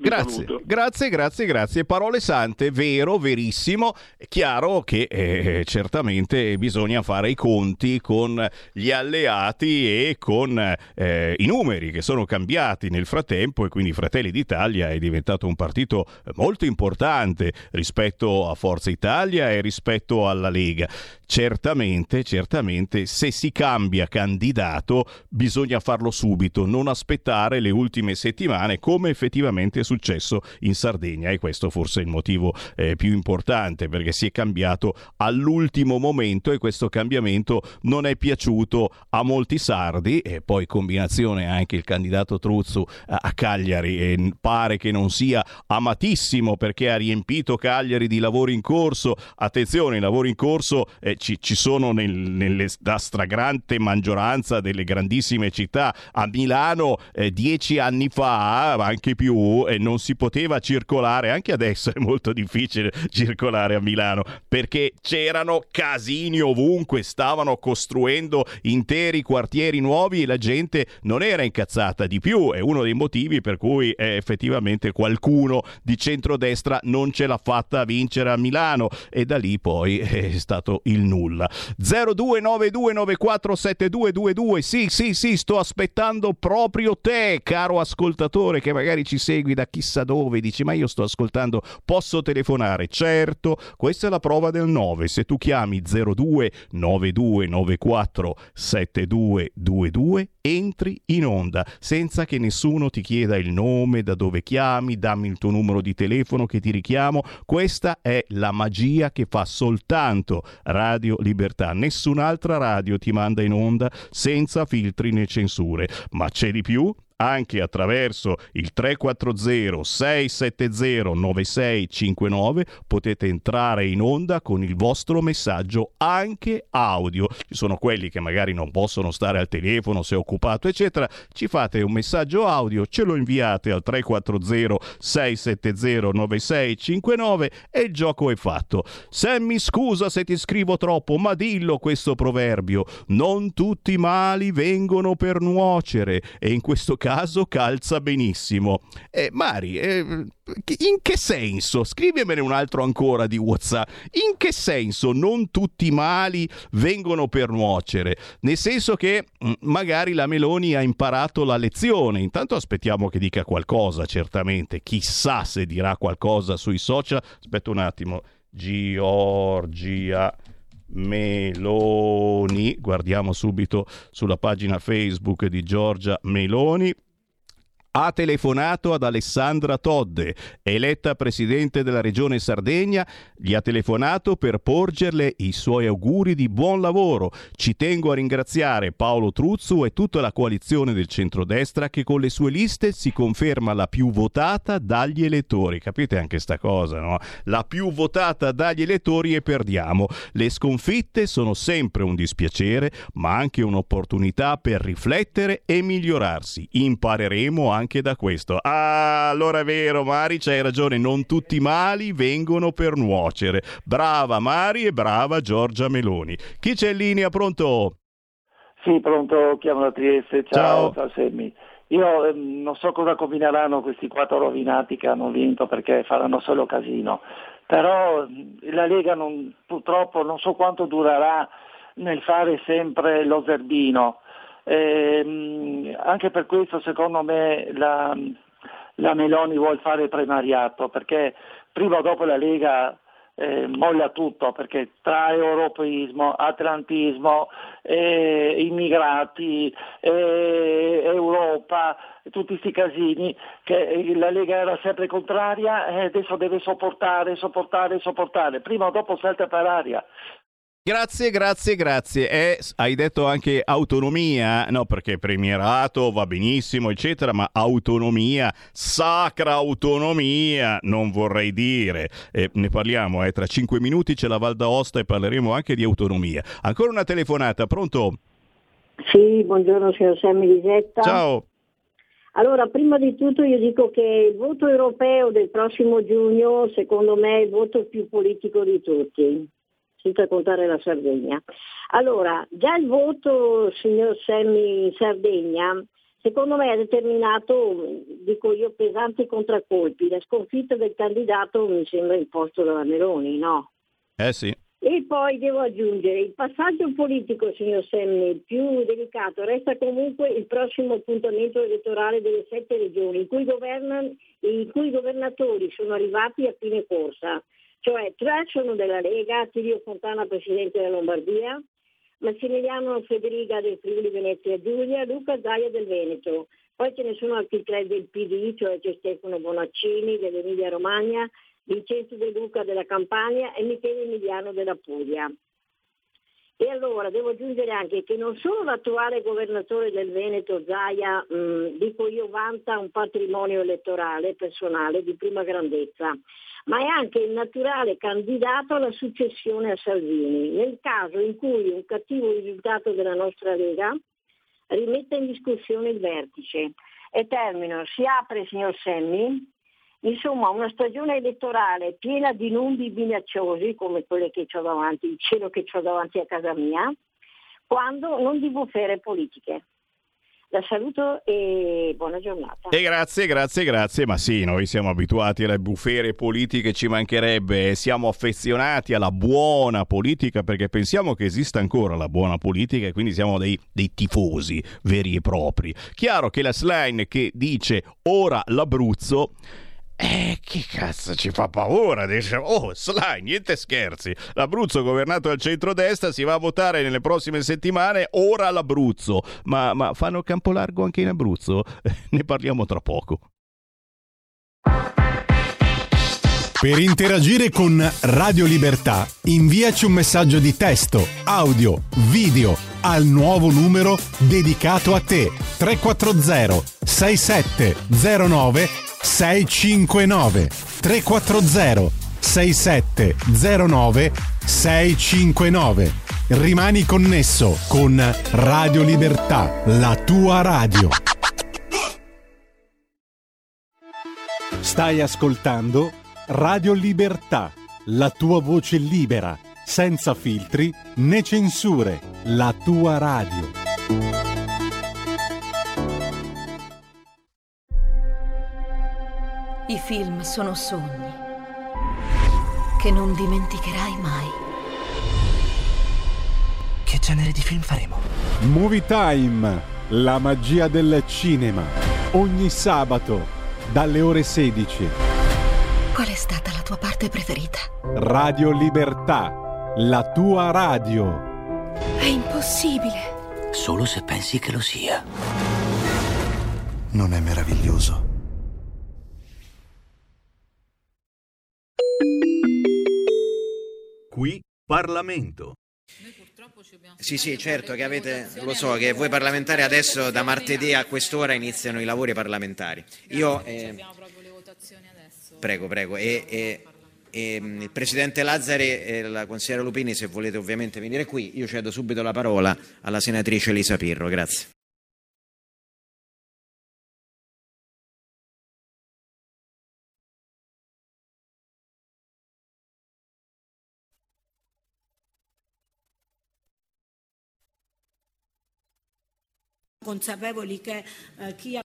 Grazie, grazie, grazie, grazie. Parole sante, vero, verissimo. È chiaro che eh, certamente bisogna fare i conti con gli alleati e con eh, i numeri che sono cambiati nel frattempo e quindi Fratelli d'Italia è diventato un partito molto importante rispetto a Forza Italia e rispetto alla Lega. Certamente, certamente, se si cambia candidato bisogna farlo subito, non aspettare le ultime settimane come effettivamente successo in Sardegna e questo forse è il motivo eh, più importante perché si è cambiato all'ultimo momento e questo cambiamento non è piaciuto a molti sardi e poi combinazione anche il candidato Truzzu a a Cagliari e pare che non sia amatissimo perché ha riempito Cagliari di lavori in corso. Attenzione, i lavori in corso eh, ci, ci sono nel, nelle, la stragrande maggioranza delle grandissime città. A Milano eh, dieci anni fa, anche più, eh, non si poteva circolare, anche adesso è molto difficile circolare a Milano perché c'erano casini ovunque, stavano costruendo interi quartieri nuovi e la gente non era incazzata di più. È uno dei motivi per cui eh, effettivamente qualcuno di centrodestra non ce l'ha fatta vincere a Milano e da lì poi è stato il nulla. 0292947222 sì sì sì sto aspettando proprio te caro ascoltatore che magari ci segui da chissà dove dici ma io sto ascoltando posso telefonare certo questa è la prova del 9 se tu chiami 02 9294 7222 entri in onda senza che nessuno ti chieda il nome, da dove chiami, dammi il tuo numero di telefono che ti richiamo. Questa è la magia che fa soltanto Radio Libertà. Nessun'altra radio ti manda in onda senza filtri né censure. Ma c'è di più? Anche attraverso il 340 670 9659 potete entrare in onda con il vostro messaggio anche audio. Ci sono quelli che magari non possono stare al telefono se occupato eccetera, ci fate un messaggio audio, ce lo inviate al 340 670 9659 e il gioco è fatto. Sammy scusa se ti scrivo troppo, ma dillo questo proverbio, non tutti i mali vengono per nuocere e in questo caso caso calza benissimo. Eh, Mari, eh, in che senso? Scrivimene un altro ancora di WhatsApp. In che senso non tutti i mali vengono per nuocere? Nel senso che mm, magari la Meloni ha imparato la lezione. Intanto aspettiamo che dica qualcosa, certamente. Chissà se dirà qualcosa sui social. Aspetta un attimo. Giorgia. Meloni, guardiamo subito sulla pagina Facebook di Giorgia Meloni ha telefonato ad Alessandra Todde, eletta presidente della regione Sardegna, gli ha telefonato per porgerle i suoi auguri di buon lavoro. Ci tengo a ringraziare Paolo Truzzu e tutta la coalizione del centrodestra che con le sue liste si conferma la più votata dagli elettori. Capite anche sta cosa, no? La più votata dagli elettori e perdiamo. Le sconfitte sono sempre un dispiacere, ma anche un'opportunità per riflettere e migliorarsi. Impareremo anche da questo. Ah, allora è vero, Mari, c'hai ragione, non tutti i mali vengono per nuocere. Brava Mari e brava Giorgia Meloni. Chi c'è in linea? Pronto? Sì, pronto, chiamo da Trieste. Ciao. Ciao, ciao Semmi. Io ehm, non so cosa combineranno questi quattro rovinati che hanno vinto perché faranno solo casino, però ehm, la Lega non- purtroppo non so quanto durerà nel fare sempre lo zerbino. Ehm, anche per questo secondo me la, la Meloni vuole fare primariato perché prima o dopo la Lega eh, molla tutto perché tra europeismo, atlantismo, eh, immigrati, eh, Europa, tutti questi casini che la Lega era sempre contraria e adesso deve sopportare, sopportare, sopportare. Prima o dopo salta per aria. Grazie, grazie, grazie. E hai detto anche autonomia, no? Perché premierato va benissimo, eccetera, ma autonomia, sacra autonomia, non vorrei dire. Eh, ne parliamo, eh. Tra cinque minuti c'è la Val d'Aosta e parleremo anche di autonomia. Ancora una telefonata, pronto? Sì, buongiorno signor Sammy Lisetta. Ciao. Allora, prima di tutto io dico che il voto europeo del prossimo giugno, secondo me, è il voto più politico di tutti, senza contare la Sardegna. Allora, già il voto, signor Sammy, in Sardegna, secondo me ha determinato, dico io, pesanti contraccolpi. La sconfitta del candidato mi sembra imposto dalla Meloni, no? Eh sì. E poi devo aggiungere, il passaggio politico, signor Semmi, più delicato resta comunque il prossimo appuntamento elettorale delle sette regioni, in cui, governano- in cui i governatori sono arrivati a fine corsa, cioè tre sono della Lega, Tirio Fontana Presidente della Lombardia, Massimiliano Federica del Friuli Venezia Giulia, Luca Zaia del Veneto. Poi ce ne sono altri tre del PD, cioè c'è Stefano Bonaccini dell'Emilia Romagna, Vincenzo De Luca della Campania e Michele Emiliano della Puglia. E allora devo aggiungere anche che non solo l'attuale governatore del Veneto, Zaia, mh, dico io, vanta un patrimonio elettorale personale di prima grandezza, ma è anche il naturale candidato alla successione a Salvini, nel caso in cui un cattivo risultato della nostra Lega rimetta in discussione il vertice. E termino, si apre, signor Semmi, Insomma, una stagione elettorale piena di numbi minacciosi, come quelle che ho davanti, il cielo che ho davanti a casa mia, quando non di bufere politiche. La saluto e buona giornata. E grazie, grazie, grazie. Ma sì, noi siamo abituati alle bufere politiche, ci mancherebbe. Siamo affezionati alla buona politica perché pensiamo che esista ancora la buona politica e quindi siamo dei, dei tifosi veri e propri. Chiaro che la slime che dice ora l'Abruzzo eh, che cazzo ci fa paura? Dice, oh, Sly, niente scherzi. L'Abruzzo governato dal centrodestra si va a votare nelle prossime settimane, ora l'Abruzzo. Ma, ma fanno campo largo anche in Abruzzo? <laughs> ne parliamo tra poco. Per interagire con Radio Libertà, inviaci un messaggio di testo, audio, video al nuovo numero dedicato a te 340 6709 659 340 6709 659 Rimani connesso con Radio Libertà, la tua radio. Stai ascoltando Radio Libertà, la tua voce libera, senza filtri né censure, la tua radio. I film sono sogni che non dimenticherai mai. Che genere di film faremo? Movie Time, la magia del cinema. Ogni sabato, dalle ore 16. Qual è stata la tua parte preferita? Radio Libertà, la tua radio. È impossibile. Solo se pensi che lo sia. Non è meraviglioso? Qui Parlamento. Sì, sì, certo che avete, lo so che voi parlamentari adesso da martedì a quest'ora iniziano i lavori parlamentari. Io... Eh, prego, prego. E, e, e, il Presidente Lazzari e la consigliera Lupini, se volete ovviamente venire qui, io cedo subito la parola alla senatrice Elisa Pirro. Grazie. consapevoli che eh, chi ha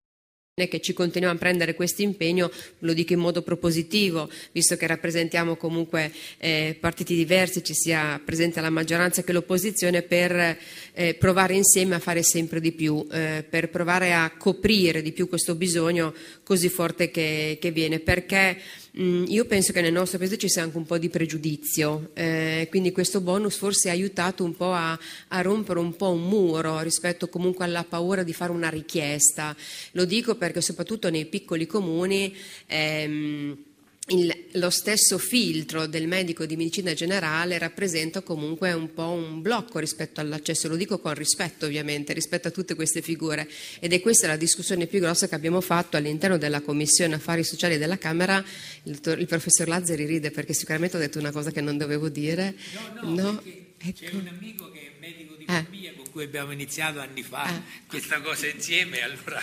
che ci continuiamo a prendere questo impegno, lo dico in modo propositivo, visto che rappresentiamo comunque eh, partiti diversi, ci sia presente la maggioranza che l'opposizione, per eh, provare insieme a fare sempre di più, eh, per provare a coprire di più questo bisogno così forte che, che viene. Perché mh, io penso che nel nostro paese ci sia anche un po' di pregiudizio, eh, quindi questo bonus forse ha aiutato un po' a, a rompere un po' un muro rispetto comunque alla paura di fare una richiesta. Lo dico perché soprattutto nei piccoli comuni ehm, il, lo stesso filtro del medico di medicina generale rappresenta comunque un po' un blocco rispetto all'accesso, lo dico con rispetto ovviamente, rispetto a tutte queste figure ed è questa la discussione più grossa che abbiamo fatto all'interno della Commissione Affari Sociali della Camera, il, il professor Lazzari ride perché sicuramente ho detto una cosa che non dovevo dire. No, no, no ecco. c'è un amico che è medico di eh. Cui abbiamo iniziato anni fa eh. questa cosa insieme. Allora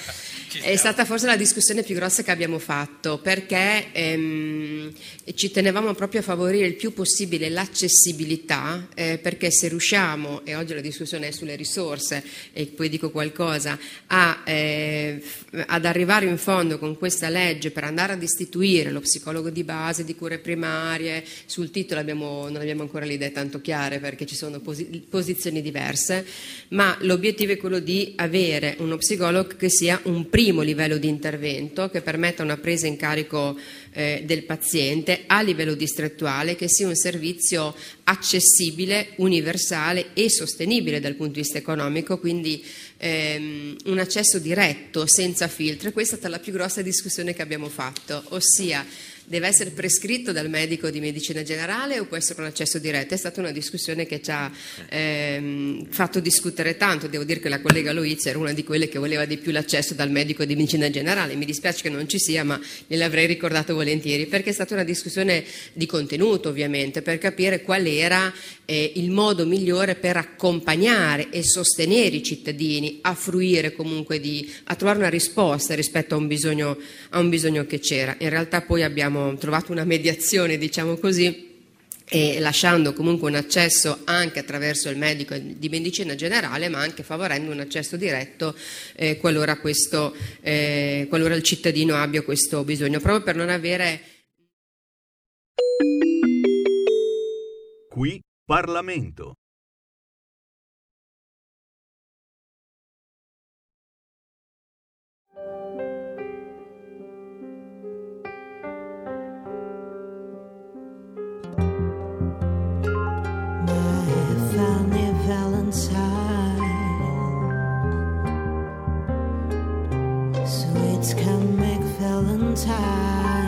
è stata forse la discussione più grossa che abbiamo fatto perché ehm, ci tenevamo proprio a favorire il più possibile l'accessibilità eh, perché se riusciamo, e oggi la discussione è sulle risorse e poi dico qualcosa, a, eh, ad arrivare in fondo con questa legge per andare ad istituire lo psicologo di base, di cure primarie, sul titolo abbiamo, non abbiamo ancora le idee tanto chiare perché ci sono posi- posizioni diverse, ma l'obiettivo è quello di avere uno psicologo che sia un primo livello di intervento, che permetta una presa in carico eh, del paziente a livello distrettuale, che sia un servizio accessibile, universale e sostenibile dal punto di vista economico, quindi ehm, un accesso diretto, senza filtri. Questa è stata la più grossa discussione che abbiamo fatto, ossia deve essere prescritto dal medico di medicina generale o può essere un accesso diretto? È stata una discussione che ci ha ehm, fatto discutere tanto. Devo dire che la collega Loiz era una di quelle che voleva di più l'accesso dal medico di medicina generale. Mi dispiace che non ci sia, ma gliel'avrei ricordato volentieri, perché è stata una discussione di contenuto, ovviamente, per capire qual era eh, il modo migliore per accompagnare e sostenere i cittadini a fruire comunque di, a trovare una risposta rispetto a un bisogno, a un bisogno che c'era. In realtà poi abbiamo trovato una mediazione, diciamo così, e lasciando comunque un accesso anche attraverso il medico di medicina generale, ma anche favorendo un accesso diretto eh, qualora, questo, eh, qualora il cittadino abbia questo bisogno, proprio per non avere. Qui Parlamento. Can make Valentine.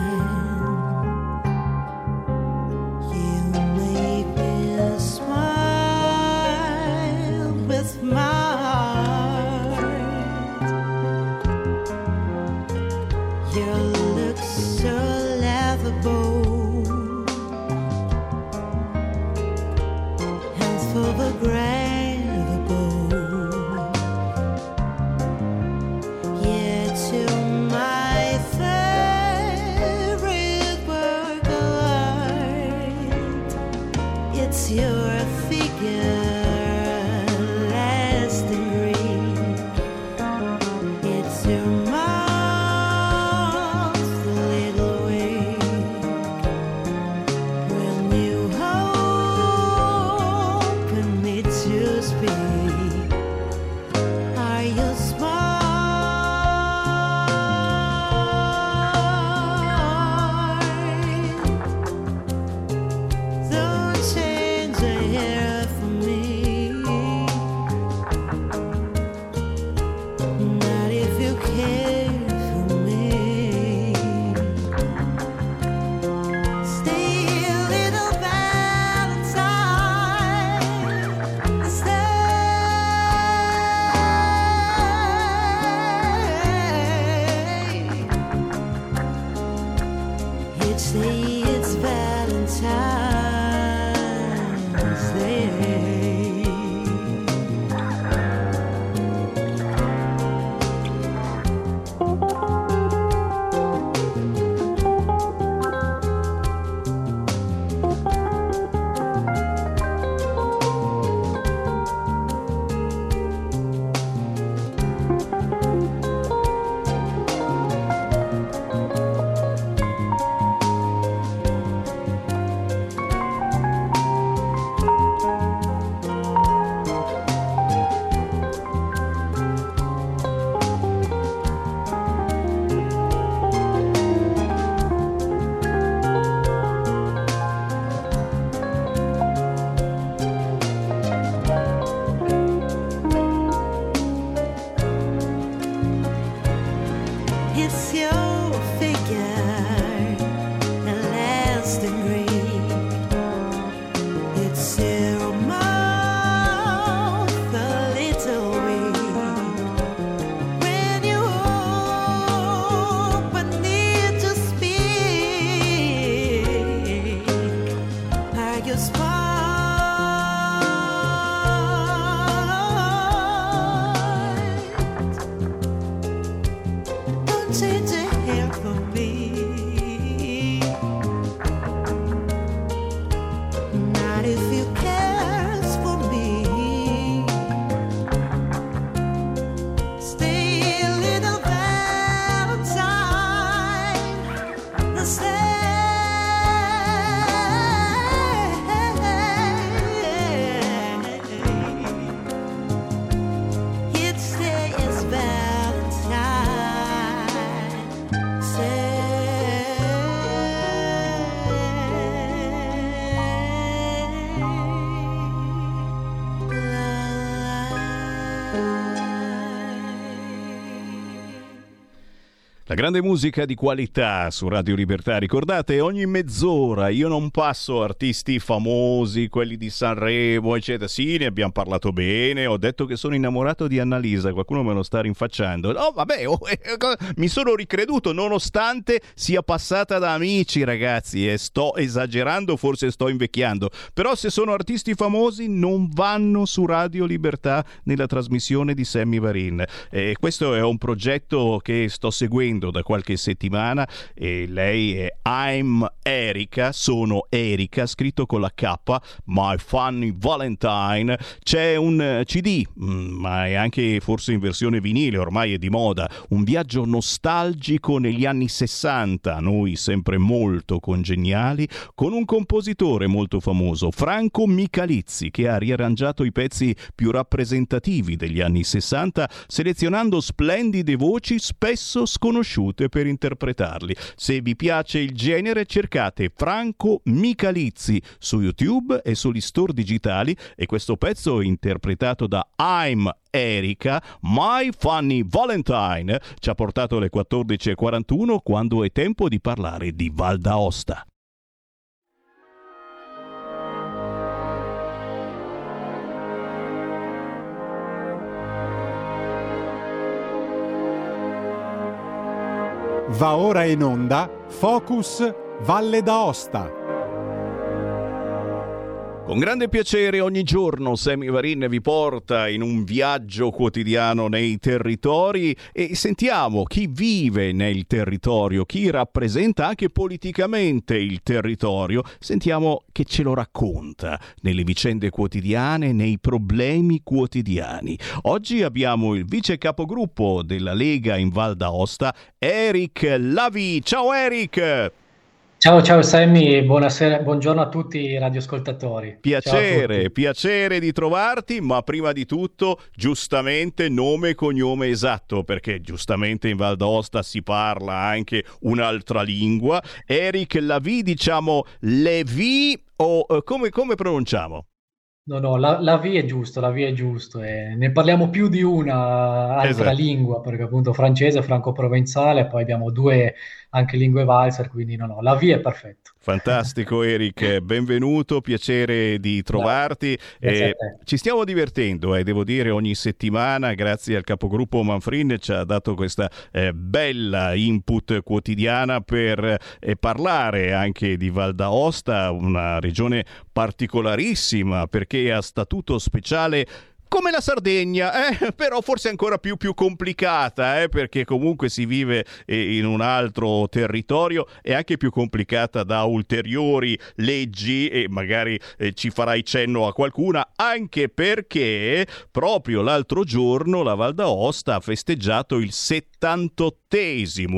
La grande musica di qualità su Radio Libertà, ricordate ogni mezz'ora io non passo artisti famosi, quelli di Sanremo, eccetera. Sì, ne abbiamo parlato bene, ho detto che sono innamorato di Annalisa, qualcuno me lo sta rinfacciando. No, vabbè, oh, <laughs> eh, mi sono ricreduto nonostante sia passata da amici, ragazzi, e sto esagerando, forse sto invecchiando. Però se sono artisti famosi non vanno su Radio Libertà nella trasmissione di Sammy Varin. E questo è un progetto che sto seguendo da qualche settimana e lei è I'm Erika, sono Erika, scritto con la K, My Funny Valentine. C'è un CD, mm, ma è anche forse in versione vinile, ormai è di moda, un viaggio nostalgico negli anni 60, noi sempre molto congeniali, con un compositore molto famoso, Franco Michalizzi, che ha riarrangiato i pezzi più rappresentativi degli anni 60, selezionando splendide voci spesso sconosciute conosciute per interpretarli. Se vi piace il genere cercate Franco Michalizzi su YouTube e sugli store digitali e questo pezzo interpretato da I'm Erika, My Funny Valentine, ci ha portato alle 14.41 quando è tempo di parlare di Val d'Aosta. Va ora in onda Focus Valle d'Aosta. Con grande piacere ogni giorno Sammy Varin vi porta in un viaggio quotidiano nei territori e sentiamo chi vive nel territorio, chi rappresenta anche politicamente il territorio, sentiamo che ce lo racconta nelle vicende quotidiane, nei problemi quotidiani. Oggi abbiamo il vice capogruppo della Lega in Val d'Aosta, Eric Lavi. Ciao Eric! Ciao, ciao Sammy, buonasera, buongiorno a tutti i radioascoltatori. Piacere, piacere di trovarti, ma prima di tutto, giustamente, nome e cognome esatto, perché giustamente in Val d'Aosta si parla anche un'altra lingua. Eric Lavi, diciamo Levi o eh, come, come pronunciamo? No, no, la, la V è giusto, la V è giusto. E ne parliamo più di una altra Esatto. lingua, perché appunto francese, franco-provenzale, poi abbiamo due anche lingue valser, quindi no, no, la V è perfetto. Fantastico Eric, benvenuto, piacere di trovarti. Eh, ci stiamo divertendo, eh, devo dire, ogni settimana, grazie al capogruppo Manfrin, ci ha dato questa eh, bella input quotidiana per eh, parlare anche di Val d'Aosta, una regione particolarissima perché ha statuto speciale come la Sardegna, eh? <laughs> però forse ancora più, più complicata, eh? perché comunque si vive eh, in un altro territorio e anche più complicata da ulteriori leggi e magari eh, ci farai cenno a qualcuna, anche perché proprio l'altro giorno la Val d'Aosta ha festeggiato il 78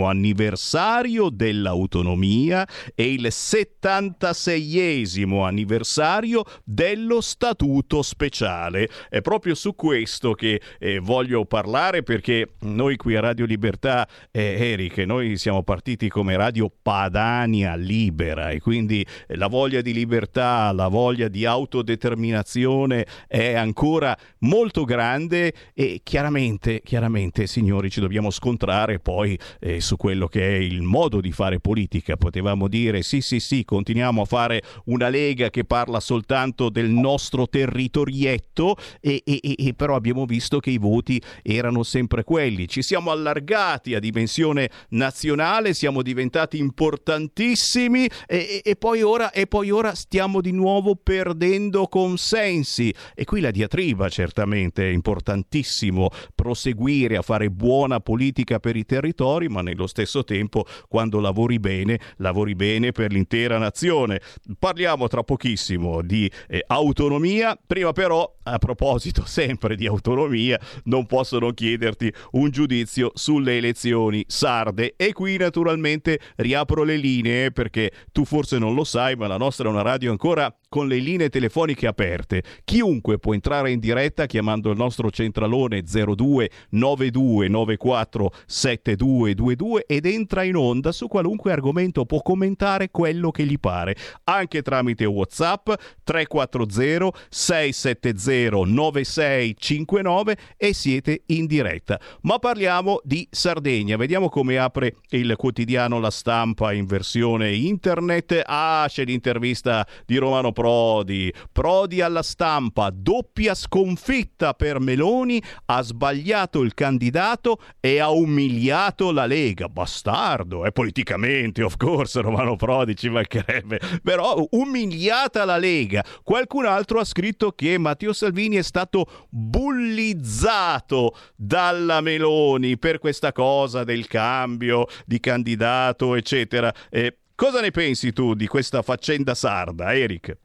anniversario dell'autonomia e il 76esimo anniversario dello statuto speciale. È proprio su questo che eh, voglio parlare perché noi qui a Radio Libertà, eh, Eric, noi siamo partiti come Radio Padania Libera e quindi eh, la voglia di libertà, la voglia di autodeterminazione è ancora molto grande e chiaramente, chiaramente, signori, ci dobbiamo scontrare poi eh, su quello che è il modo di fare politica. Potevamo dire sì, sì, sì, continuiamo a fare una lega che parla soltanto del nostro territorietto e, e- e- però abbiamo visto che i voti erano sempre quelli. Ci siamo allargati a dimensione nazionale, siamo diventati importantissimi e- e poi ora, e poi ora stiamo di nuovo perdendo consensi. E qui la diatriba certamente è importantissimo proseguire a fare buona politica per i territori, ma nello stesso tempo quando lavori bene, lavori bene per l'intera nazione. Parliamo tra pochissimo di eh, autonomia, prima però a proposito <laughs> sempre di autonomia, non posso non chiederti un giudizio sulle elezioni sarde e qui naturalmente riapro le linee perché tu forse non lo sai, ma la nostra è una radio ancora con le linee telefoniche aperte. Chiunque può entrare in diretta chiamando il nostro centralone 02 92 94 7222 ed entra in onda su qualunque argomento, può commentare quello che gli pare, anche tramite WhatsApp 340 670 9659 e siete in diretta. Ma parliamo di Sardegna, vediamo come apre il quotidiano La Stampa in versione internet. Ah, c'è l'intervista di Romano Prodi. Prodi alla stampa, doppia sconfitta per Meloni, ha sbagliato il candidato e ha umiliato la Lega. Bastardo, è politicamente, of course, Romano Prodi ci mancherebbe, però umiliata la Lega. Qualcun altro ha scritto che Matteo Salvini è stato bullizzato dalla Meloni per questa cosa del cambio di candidato, eccetera. Eh, cosa ne pensi tu di questa faccenda sarda, Eric?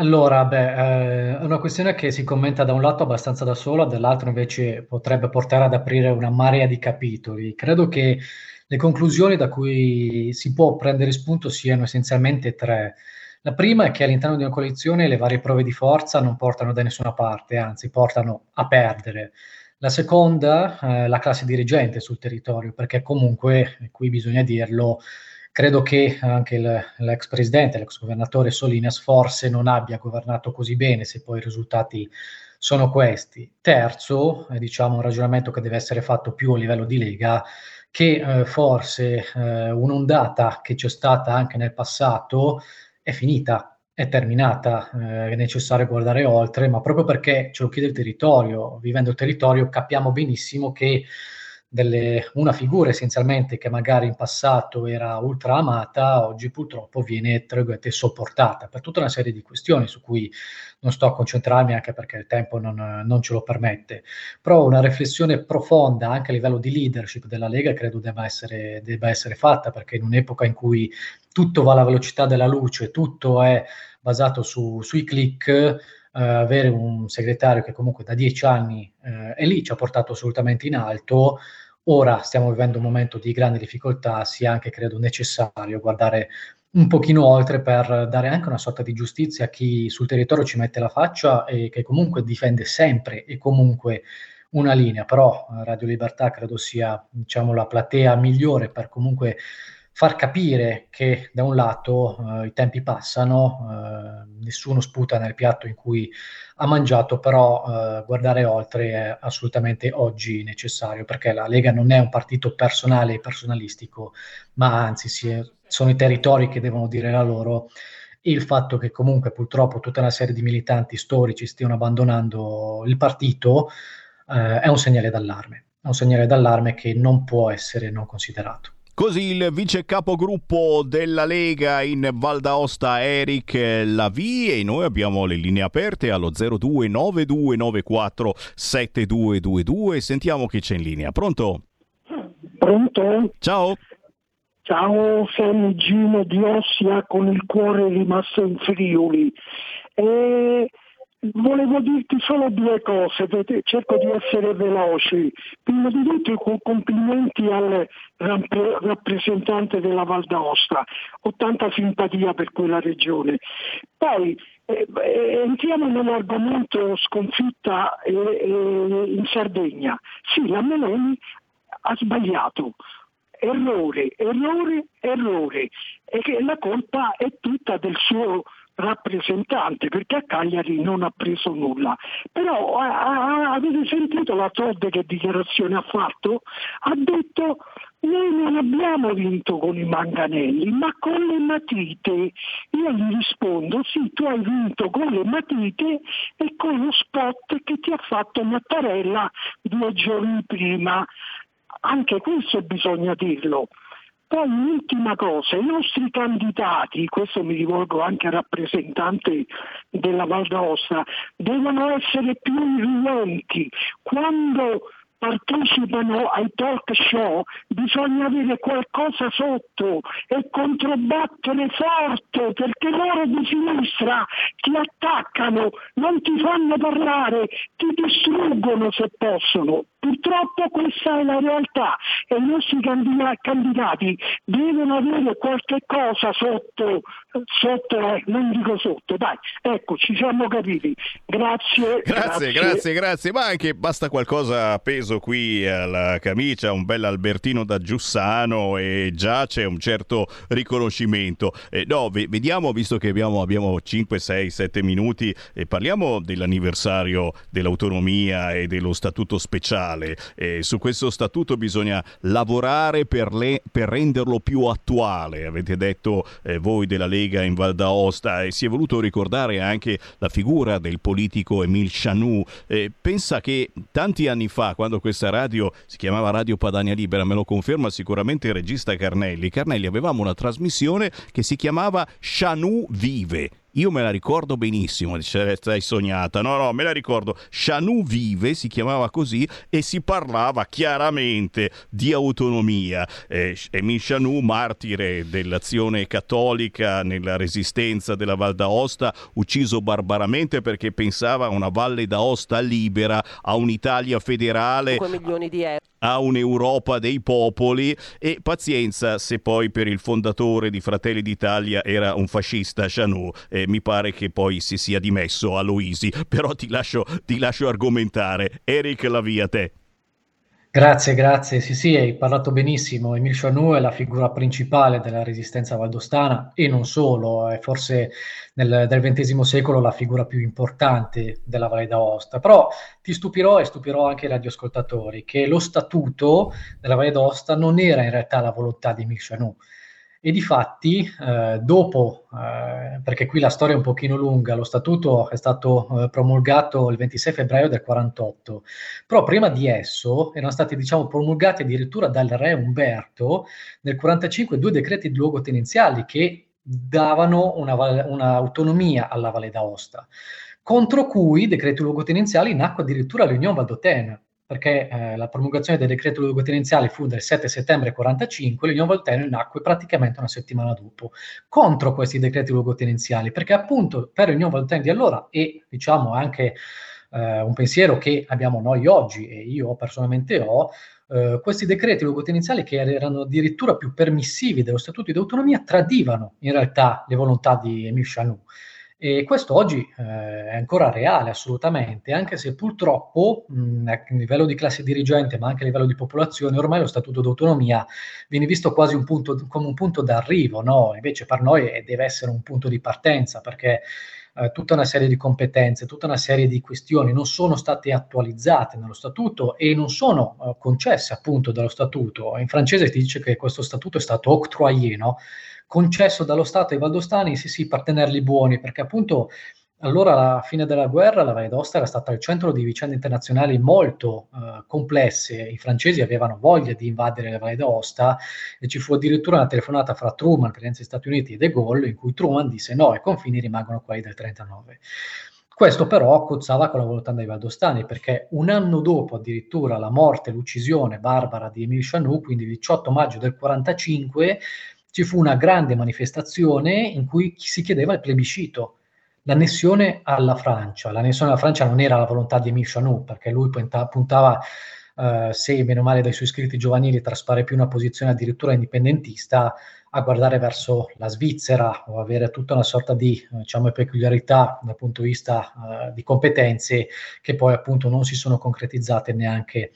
Allora, beh, eh, è una questione che si commenta da un lato abbastanza da sola, dall'altro invece potrebbe portare ad aprire una marea di capitoli. Credo che le conclusioni da cui si può prendere spunto siano essenzialmente tre. La prima è che all'interno di una coalizione le varie prove di forza non portano da nessuna parte, anzi portano a perdere. La seconda, eh, la classe dirigente sul territorio, perché comunque, qui bisogna dirlo, credo che anche l'ex presidente, l'ex governatore Solinas forse non abbia governato così bene se poi i risultati sono questi. Terzo, è diciamo un ragionamento che deve essere fatto più a livello di Lega, che eh, forse eh, un'ondata che c'è stata anche nel passato è finita, è terminata, eh, è necessario guardare oltre, ma proprio perché ce lo chiede il territorio, vivendo il territorio capiamo benissimo che delle, una figura essenzialmente che magari in passato era ultra amata, oggi purtroppo viene sopportata per tutta una serie di questioni su cui non sto a concentrarmi anche perché il tempo non, non ce lo permette. Però una riflessione profonda anche a livello di leadership della Lega credo debba essere, debba essere fatta perché in un'epoca in cui tutto va alla velocità della luce, tutto è basato su, sui click, Uh, avere un segretario che comunque da dieci anni uh, è lì, ci ha portato assolutamente in alto. Ora stiamo vivendo un momento di grande difficoltà, sia anche credo necessario guardare un pochino oltre per dare anche una sorta di giustizia a chi sul territorio ci mette la faccia e che comunque difende sempre e comunque una linea, però eh, Radio Libertà credo sia diciamo, la platea migliore per comunque far capire che da un lato eh, i tempi passano, eh, nessuno sputa nel piatto in cui ha mangiato, però eh, guardare oltre è assolutamente oggi necessario perché la Lega non è un partito personale e personalistico, ma anzi è, sono i territori che devono dire la loro. Il fatto che comunque purtroppo tutta una serie di militanti storici stiano abbandonando il partito eh, è un segnale d'allarme, è un segnale d'allarme che non può essere non considerato. Così il vice capogruppo della Lega in Val d'Aosta, Eric Lavie, e noi abbiamo le linee aperte allo 0292947222. Sentiamo chi c'è in linea. Pronto? Pronto? Ciao. Ciao, sono Gino di Ossia con il cuore rimasto in Friuli. E Volevo dirti solo due cose, cerco di essere veloci. Prima di tutto complimenti al rappresentante della Val d'Aosta, ho tanta simpatia per quella regione. Poi eh, eh entriamo nell'argomento sconfitta eh, eh, in Sardegna. Sì, la Meloni ha sbagliato, errore, errore, errore. E che la colpa è tutta del suo rappresentante perché a Cagliari non ha preso nulla. Però a, a, avete sentito la Todd che dichiarazione ha fatto? Ha detto noi non abbiamo vinto con i manganelli, ma con le matite. Io gli rispondo, sì, tu hai vinto con le matite e con lo spot che ti ha fatto Mattarella due giorni prima. Anche questo bisogna dirlo. Poi un'ultima cosa, i nostri candidati, questo mi rivolgo anche al rappresentante della Val d'Aosta, devono essere più irruenti. Quando partecipano ai talk show bisogna avere qualcosa sotto e controbattere forte perché loro di sinistra ti attaccano, non ti fanno parlare, ti distruggono se possono. Purtroppo questa è la realtà e i nostri candidati devono avere qualche cosa sotto, sotto eh, non dico sotto, dai, ecco, ci siamo capiti. Grazie. Grazie, grazie, grazie. Ma anche basta qualcosa appeso qui alla camicia, un bel Albertino da Giussano e già c'è un certo riconoscimento. Eh, no, vediamo, visto che abbiamo, abbiamo 5, 6, 7 minuti, e parliamo dell'anniversario dell'autonomia e dello statuto speciale sociale. Eh, su questo statuto bisogna lavorare per, le, per renderlo più attuale, avete detto eh, voi della Lega in Val d'Aosta e si è voluto ricordare anche la figura del politico Emile Chanou. Eh, pensa che tanti anni fa, quando questa radio si chiamava Radio Padania Libera, me lo conferma sicuramente il regista Carnelli, Carnelli avevamo una trasmissione che si chiamava Chanou Vive io me la ricordo benissimo, dice, stai sognata. No, no, me la ricordo. Chanou Vive si chiamava così e si parlava chiaramente di autonomia. Eh, Emile Chanou, martire dell'azione cattolica nella resistenza della Val d'Aosta, ucciso barbaramente perché pensava a una Valle d'Aosta libera, a un'Italia federale. 5 milioni di euro a un'Europa dei popoli e pazienza se poi per il fondatore di Fratelli d'Italia era un fascista Chanou eh, mi pare che poi si sia dimesso a Luisi però ti lascio, ti lascio argomentare Eric la via te Grazie, grazie. Sì, sì, hai parlato benissimo. Emile Chanou è la figura principale della resistenza valdostana e non solo, è forse nel, del XX secolo la figura più importante della Valle d'Aosta. Però ti stupirò e stupirò anche i radioascoltatori che lo statuto della Valle d'Aosta non era in realtà la volontà di Emile Chanou e di fatti eh, dopo, eh, perché qui la storia è un pochino lunga, lo statuto è stato eh, promulgato il 26 febbraio del 48, però prima di esso erano stati diciamo promulgati addirittura dal re Umberto nel 45 due decreti luogotenenziali che davano un'autonomia una alla Valle d'Aosta, contro cui decreti luogotenenziali nacque addirittura l'Unione Valdotena, perché eh, la promulgazione del decreto luogotenenziale fu del 7 settembre 45, l'Unione Voltaire nacque praticamente una settimana dopo, contro questi decreti luogotenenziali, perché appunto per l'Unione Voltaire di allora e diciamo anche eh, un pensiero che abbiamo noi oggi e io personalmente ho, Uh, questi decreti luogotenenziali che erano addirittura più permissivi dello Statuto di autonomia tradivano in realtà le volontà di Emile Chanou. E questo oggi eh, è ancora reale assolutamente, anche se purtroppo mh, a livello di classe dirigente, ma anche a livello di popolazione, ormai lo statuto d'autonomia viene visto quasi un punto, come un punto d'arrivo, no? Invece per noi deve essere un punto di partenza, perché eh, tutta una serie di competenze, tutta una serie di questioni non sono state attualizzate nello statuto e non sono eh, concesse appunto dallo statuto. In francese si dice che questo statuto è stato octroyé, no? concesso dallo Stato ai valdostani, sì sì, per tenerli buoni, perché appunto allora alla fine della guerra la Valle d'Aosta era stata il centro di vicende internazionali molto eh, complesse, i francesi avevano voglia di invadere la Valle d'Aosta e ci fu addirittura una telefonata fra Truman, presidente degli Stati Uniti, e De Gaulle in cui Truman disse no, i confini rimangono quelli del 39. Questo però cozzava con la volontà dei valdostani, perché un anno dopo addirittura la morte e l'uccisione barbara di Emile Chanou, quindi il 18 maggio del 45, ci fu una grande manifestazione in cui si chiedeva il plebiscito, l'annessione alla Francia. L'annessione alla Francia non era la volontà di Emile Chanou, perché lui punta, puntava, eh, se meno male dai suoi scritti giovanili traspare più una posizione addirittura indipendentista, a guardare verso la Svizzera o avere tutta una sorta di diciamo, peculiarità dal punto di vista uh, di competenze che poi appunto non si sono concretizzate neanche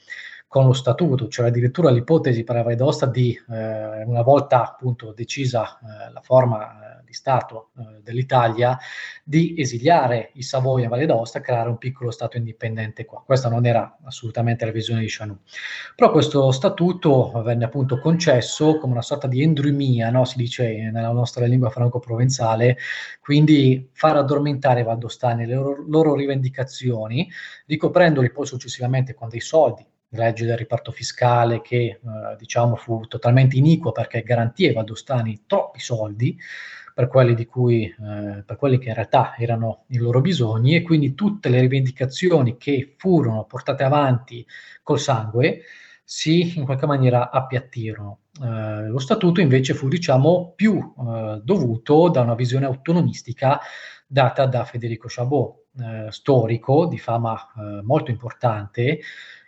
con lo statuto, cioè addirittura l'ipotesi per la Valle di, eh, una volta appunto decisa eh, la forma eh, di Stato eh, dell'Italia, di esiliare i Savoia in Valle d'Aosta e creare un piccolo Stato indipendente qua. Questa non era assolutamente la visione di Chanou. Però questo statuto venne appunto concesso come una sorta di endrumia, no? si dice nella nostra lingua franco-provenzale, quindi far addormentare i valdostani le loro, loro rivendicazioni, ricoprendoli poi successivamente con dei soldi, legge del riparto fiscale che eh, diciamo fu totalmente iniquo perché garantì ai valdostani troppi soldi per quelli, di cui, eh, per quelli che in realtà erano i loro bisogni e quindi tutte le rivendicazioni che furono portate avanti col sangue si in qualche maniera appiattirono. Eh, lo statuto invece fu diciamo più eh, dovuto da una visione autonomistica data da Federico Chabot, eh, storico di fama eh, molto importante,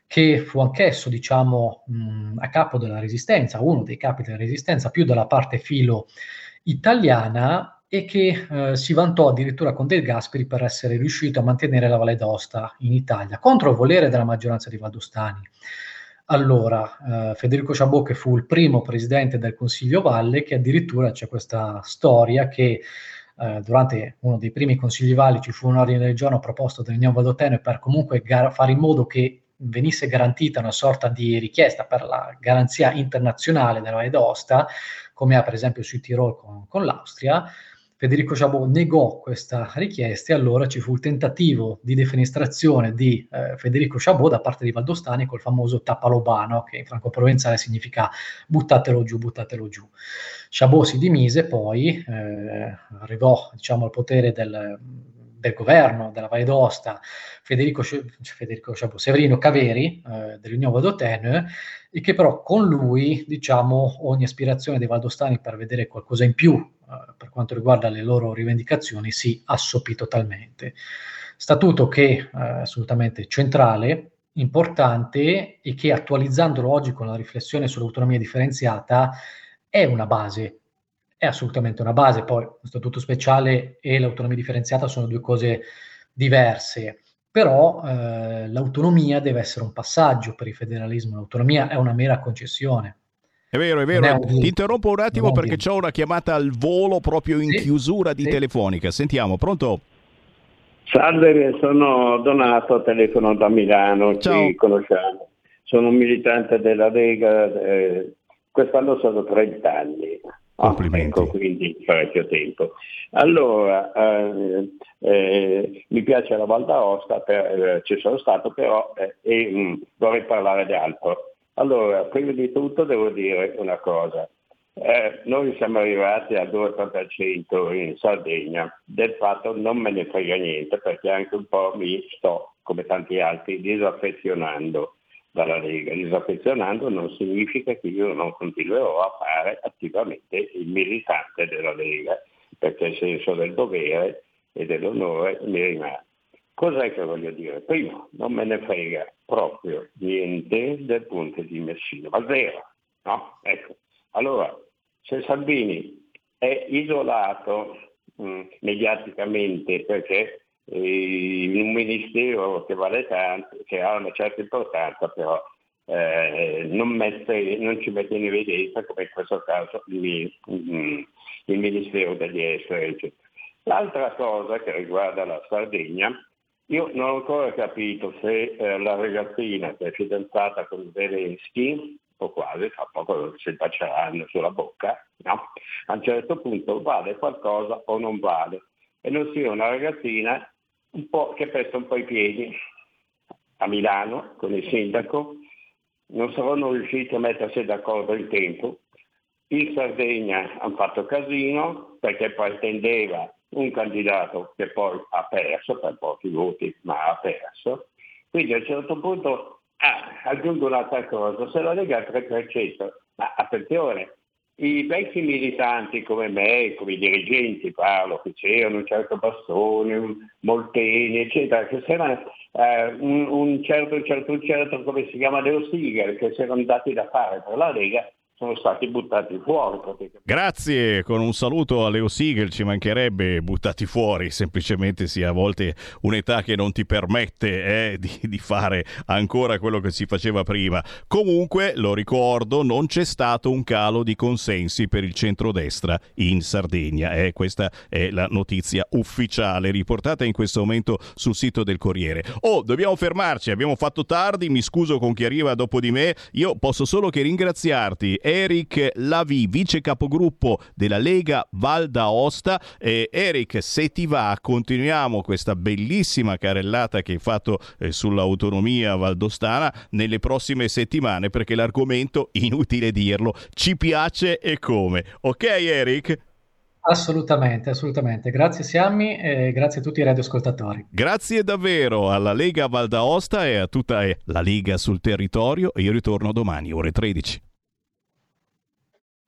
che fu anch'esso, diciamo, mh, a capo della resistenza, uno dei capi della resistenza, più dalla parte filo italiana e che eh, si vantò addirittura con Del Gasperi per essere riuscito a mantenere la Valle d'Aosta in Italia, contro il volere della maggioranza di valdostani. Allora, eh, Federico Chabot, che fu il primo presidente del Consiglio Valle, che addirittura c'è questa storia che eh, durante uno dei primi consigli valli ci fu un ordine del giorno proposto dall'Unione Valdotene per comunque gar- fare in modo che venisse garantita una sorta di richiesta per la garanzia internazionale della Valle d'Aosta, come ha per esempio sui Tirol con, con l'Austria, Federico Chabot negò questa richiesta e allora ci fu il tentativo di defenestrazione di eh, Federico Chabot da parte di Valdostani col famoso tapalobano, che in franco-provenzale significa buttatelo giù, buttatelo giù. Chabot si dimise poi, eh, arrivò diciamo, al potere del, del governo della Valle d'Aosta, Federico, Federico Chabot, Severino Caveri eh, dell'Unione Valdotene, e che però con lui, diciamo, ogni aspirazione dei valdostani per vedere qualcosa in più eh, per quanto riguarda le loro rivendicazioni si assopì totalmente. Statuto che è eh, assolutamente centrale, importante e che attualizzandolo oggi con la riflessione sull'autonomia differenziata è una base, è assolutamente una base. Poi lo statuto speciale e l'autonomia differenziata sono due cose diverse, però eh, l'autonomia deve essere un passaggio per il federalismo, l'autonomia è una mera concessione. È vero, è vero. Ti interrompo un attimo perché ho una chiamata al volo proprio in sì, chiusura di sì. telefonica. Sentiamo, pronto? Salve, sono Donato, telefono da Milano, Ciao. ci conosciamo. Sono un militante della Lega, eh, quest'anno sono 30 anni. Complimenti. Ah, ecco, quindi parecchio tempo. Allora, eh, eh, mi piace la Val d'Aosta, per, eh, ci sono stato però eh, e mh, mm, vorrei parlare di altro. Allora, prima di tutto devo dire una cosa. Eh, noi siamo arrivati a 2% in Sardegna, del fatto non me ne frega niente perché anche un po' mi sto, come tanti altri, disaffezionando dalla Lega. Disaffezionando non significa che io non continuerò a fare attivamente il militante della Lega, perché il senso del dovere e dell'onore mi rimane. Cos'è che voglio dire? Primo, non me ne frega proprio niente del ponte di Messina, ma zero. No? Ecco. Allora, se Salvini è isolato mh, mediaticamente perché in un ministero che vale tanto, che ha una certa importanza, però eh, non, mette, non, ci mette in evidenza, come in questo caso, il, il Ministero degli Esteri. Eccetera. L'altra cosa che riguarda la Sardegna io non ho ancora capito se eh, la ragazzina che è fidanzata con Zelensky, o quasi, tra poco si baceranno sulla bocca, no? a un certo punto vale qualcosa o non vale. E non sia una ragazzina un po' che pesta un po' i piedi. A Milano, con il sindaco, non saranno riusciti a mettersi d'accordo in tempo. In Sardegna hanno fatto casino perché pretendeva un candidato che poi ha perso per pochi voti, ma ha perso. Quindi a un certo punto ah, aggiungo un'altra cosa, se la Lega è 3%, ma attenzione, i vecchi militanti come me, come i dirigenti parlo, che c'erano un certo Bastoni, un Molteni, eccetera, che c'era eh, un, un, certo, un certo, un certo, come si chiama, Leo Stiger, che si erano dati da fare per la Lega, sono stati buttati fuori. Grazie, con un saluto a Leo Siegel, ci mancherebbe buttati fuori, semplicemente sia a volte un'età che non ti permette eh, di, di, fare ancora quello che si faceva prima. Comunque, lo ricordo, non c'è stato un calo di consensi per il centrodestra in Sardegna. Eh, questa è la notizia ufficiale riportata in questo momento sul sito del Corriere. Oh, dobbiamo fermarci, abbiamo fatto tardi, mi scuso con chi arriva dopo di me, io posso solo che ringraziarti Eric Lavi, vice capogruppo della Lega Val d'Aosta. Eh, Eric, se ti va, continuiamo questa bellissima carellata che hai fatto eh, sull'autonomia valdostana nelle prossime settimane perché l'argomento, inutile dirlo, ci piace e come. Ok Eric? Assolutamente, assolutamente. Grazie Siammi e grazie a tutti i radioascoltatori. Grazie davvero alla Lega Val d'Aosta e a tutta eh, la Lega sul territorio. Io ritorno domani, ore 13.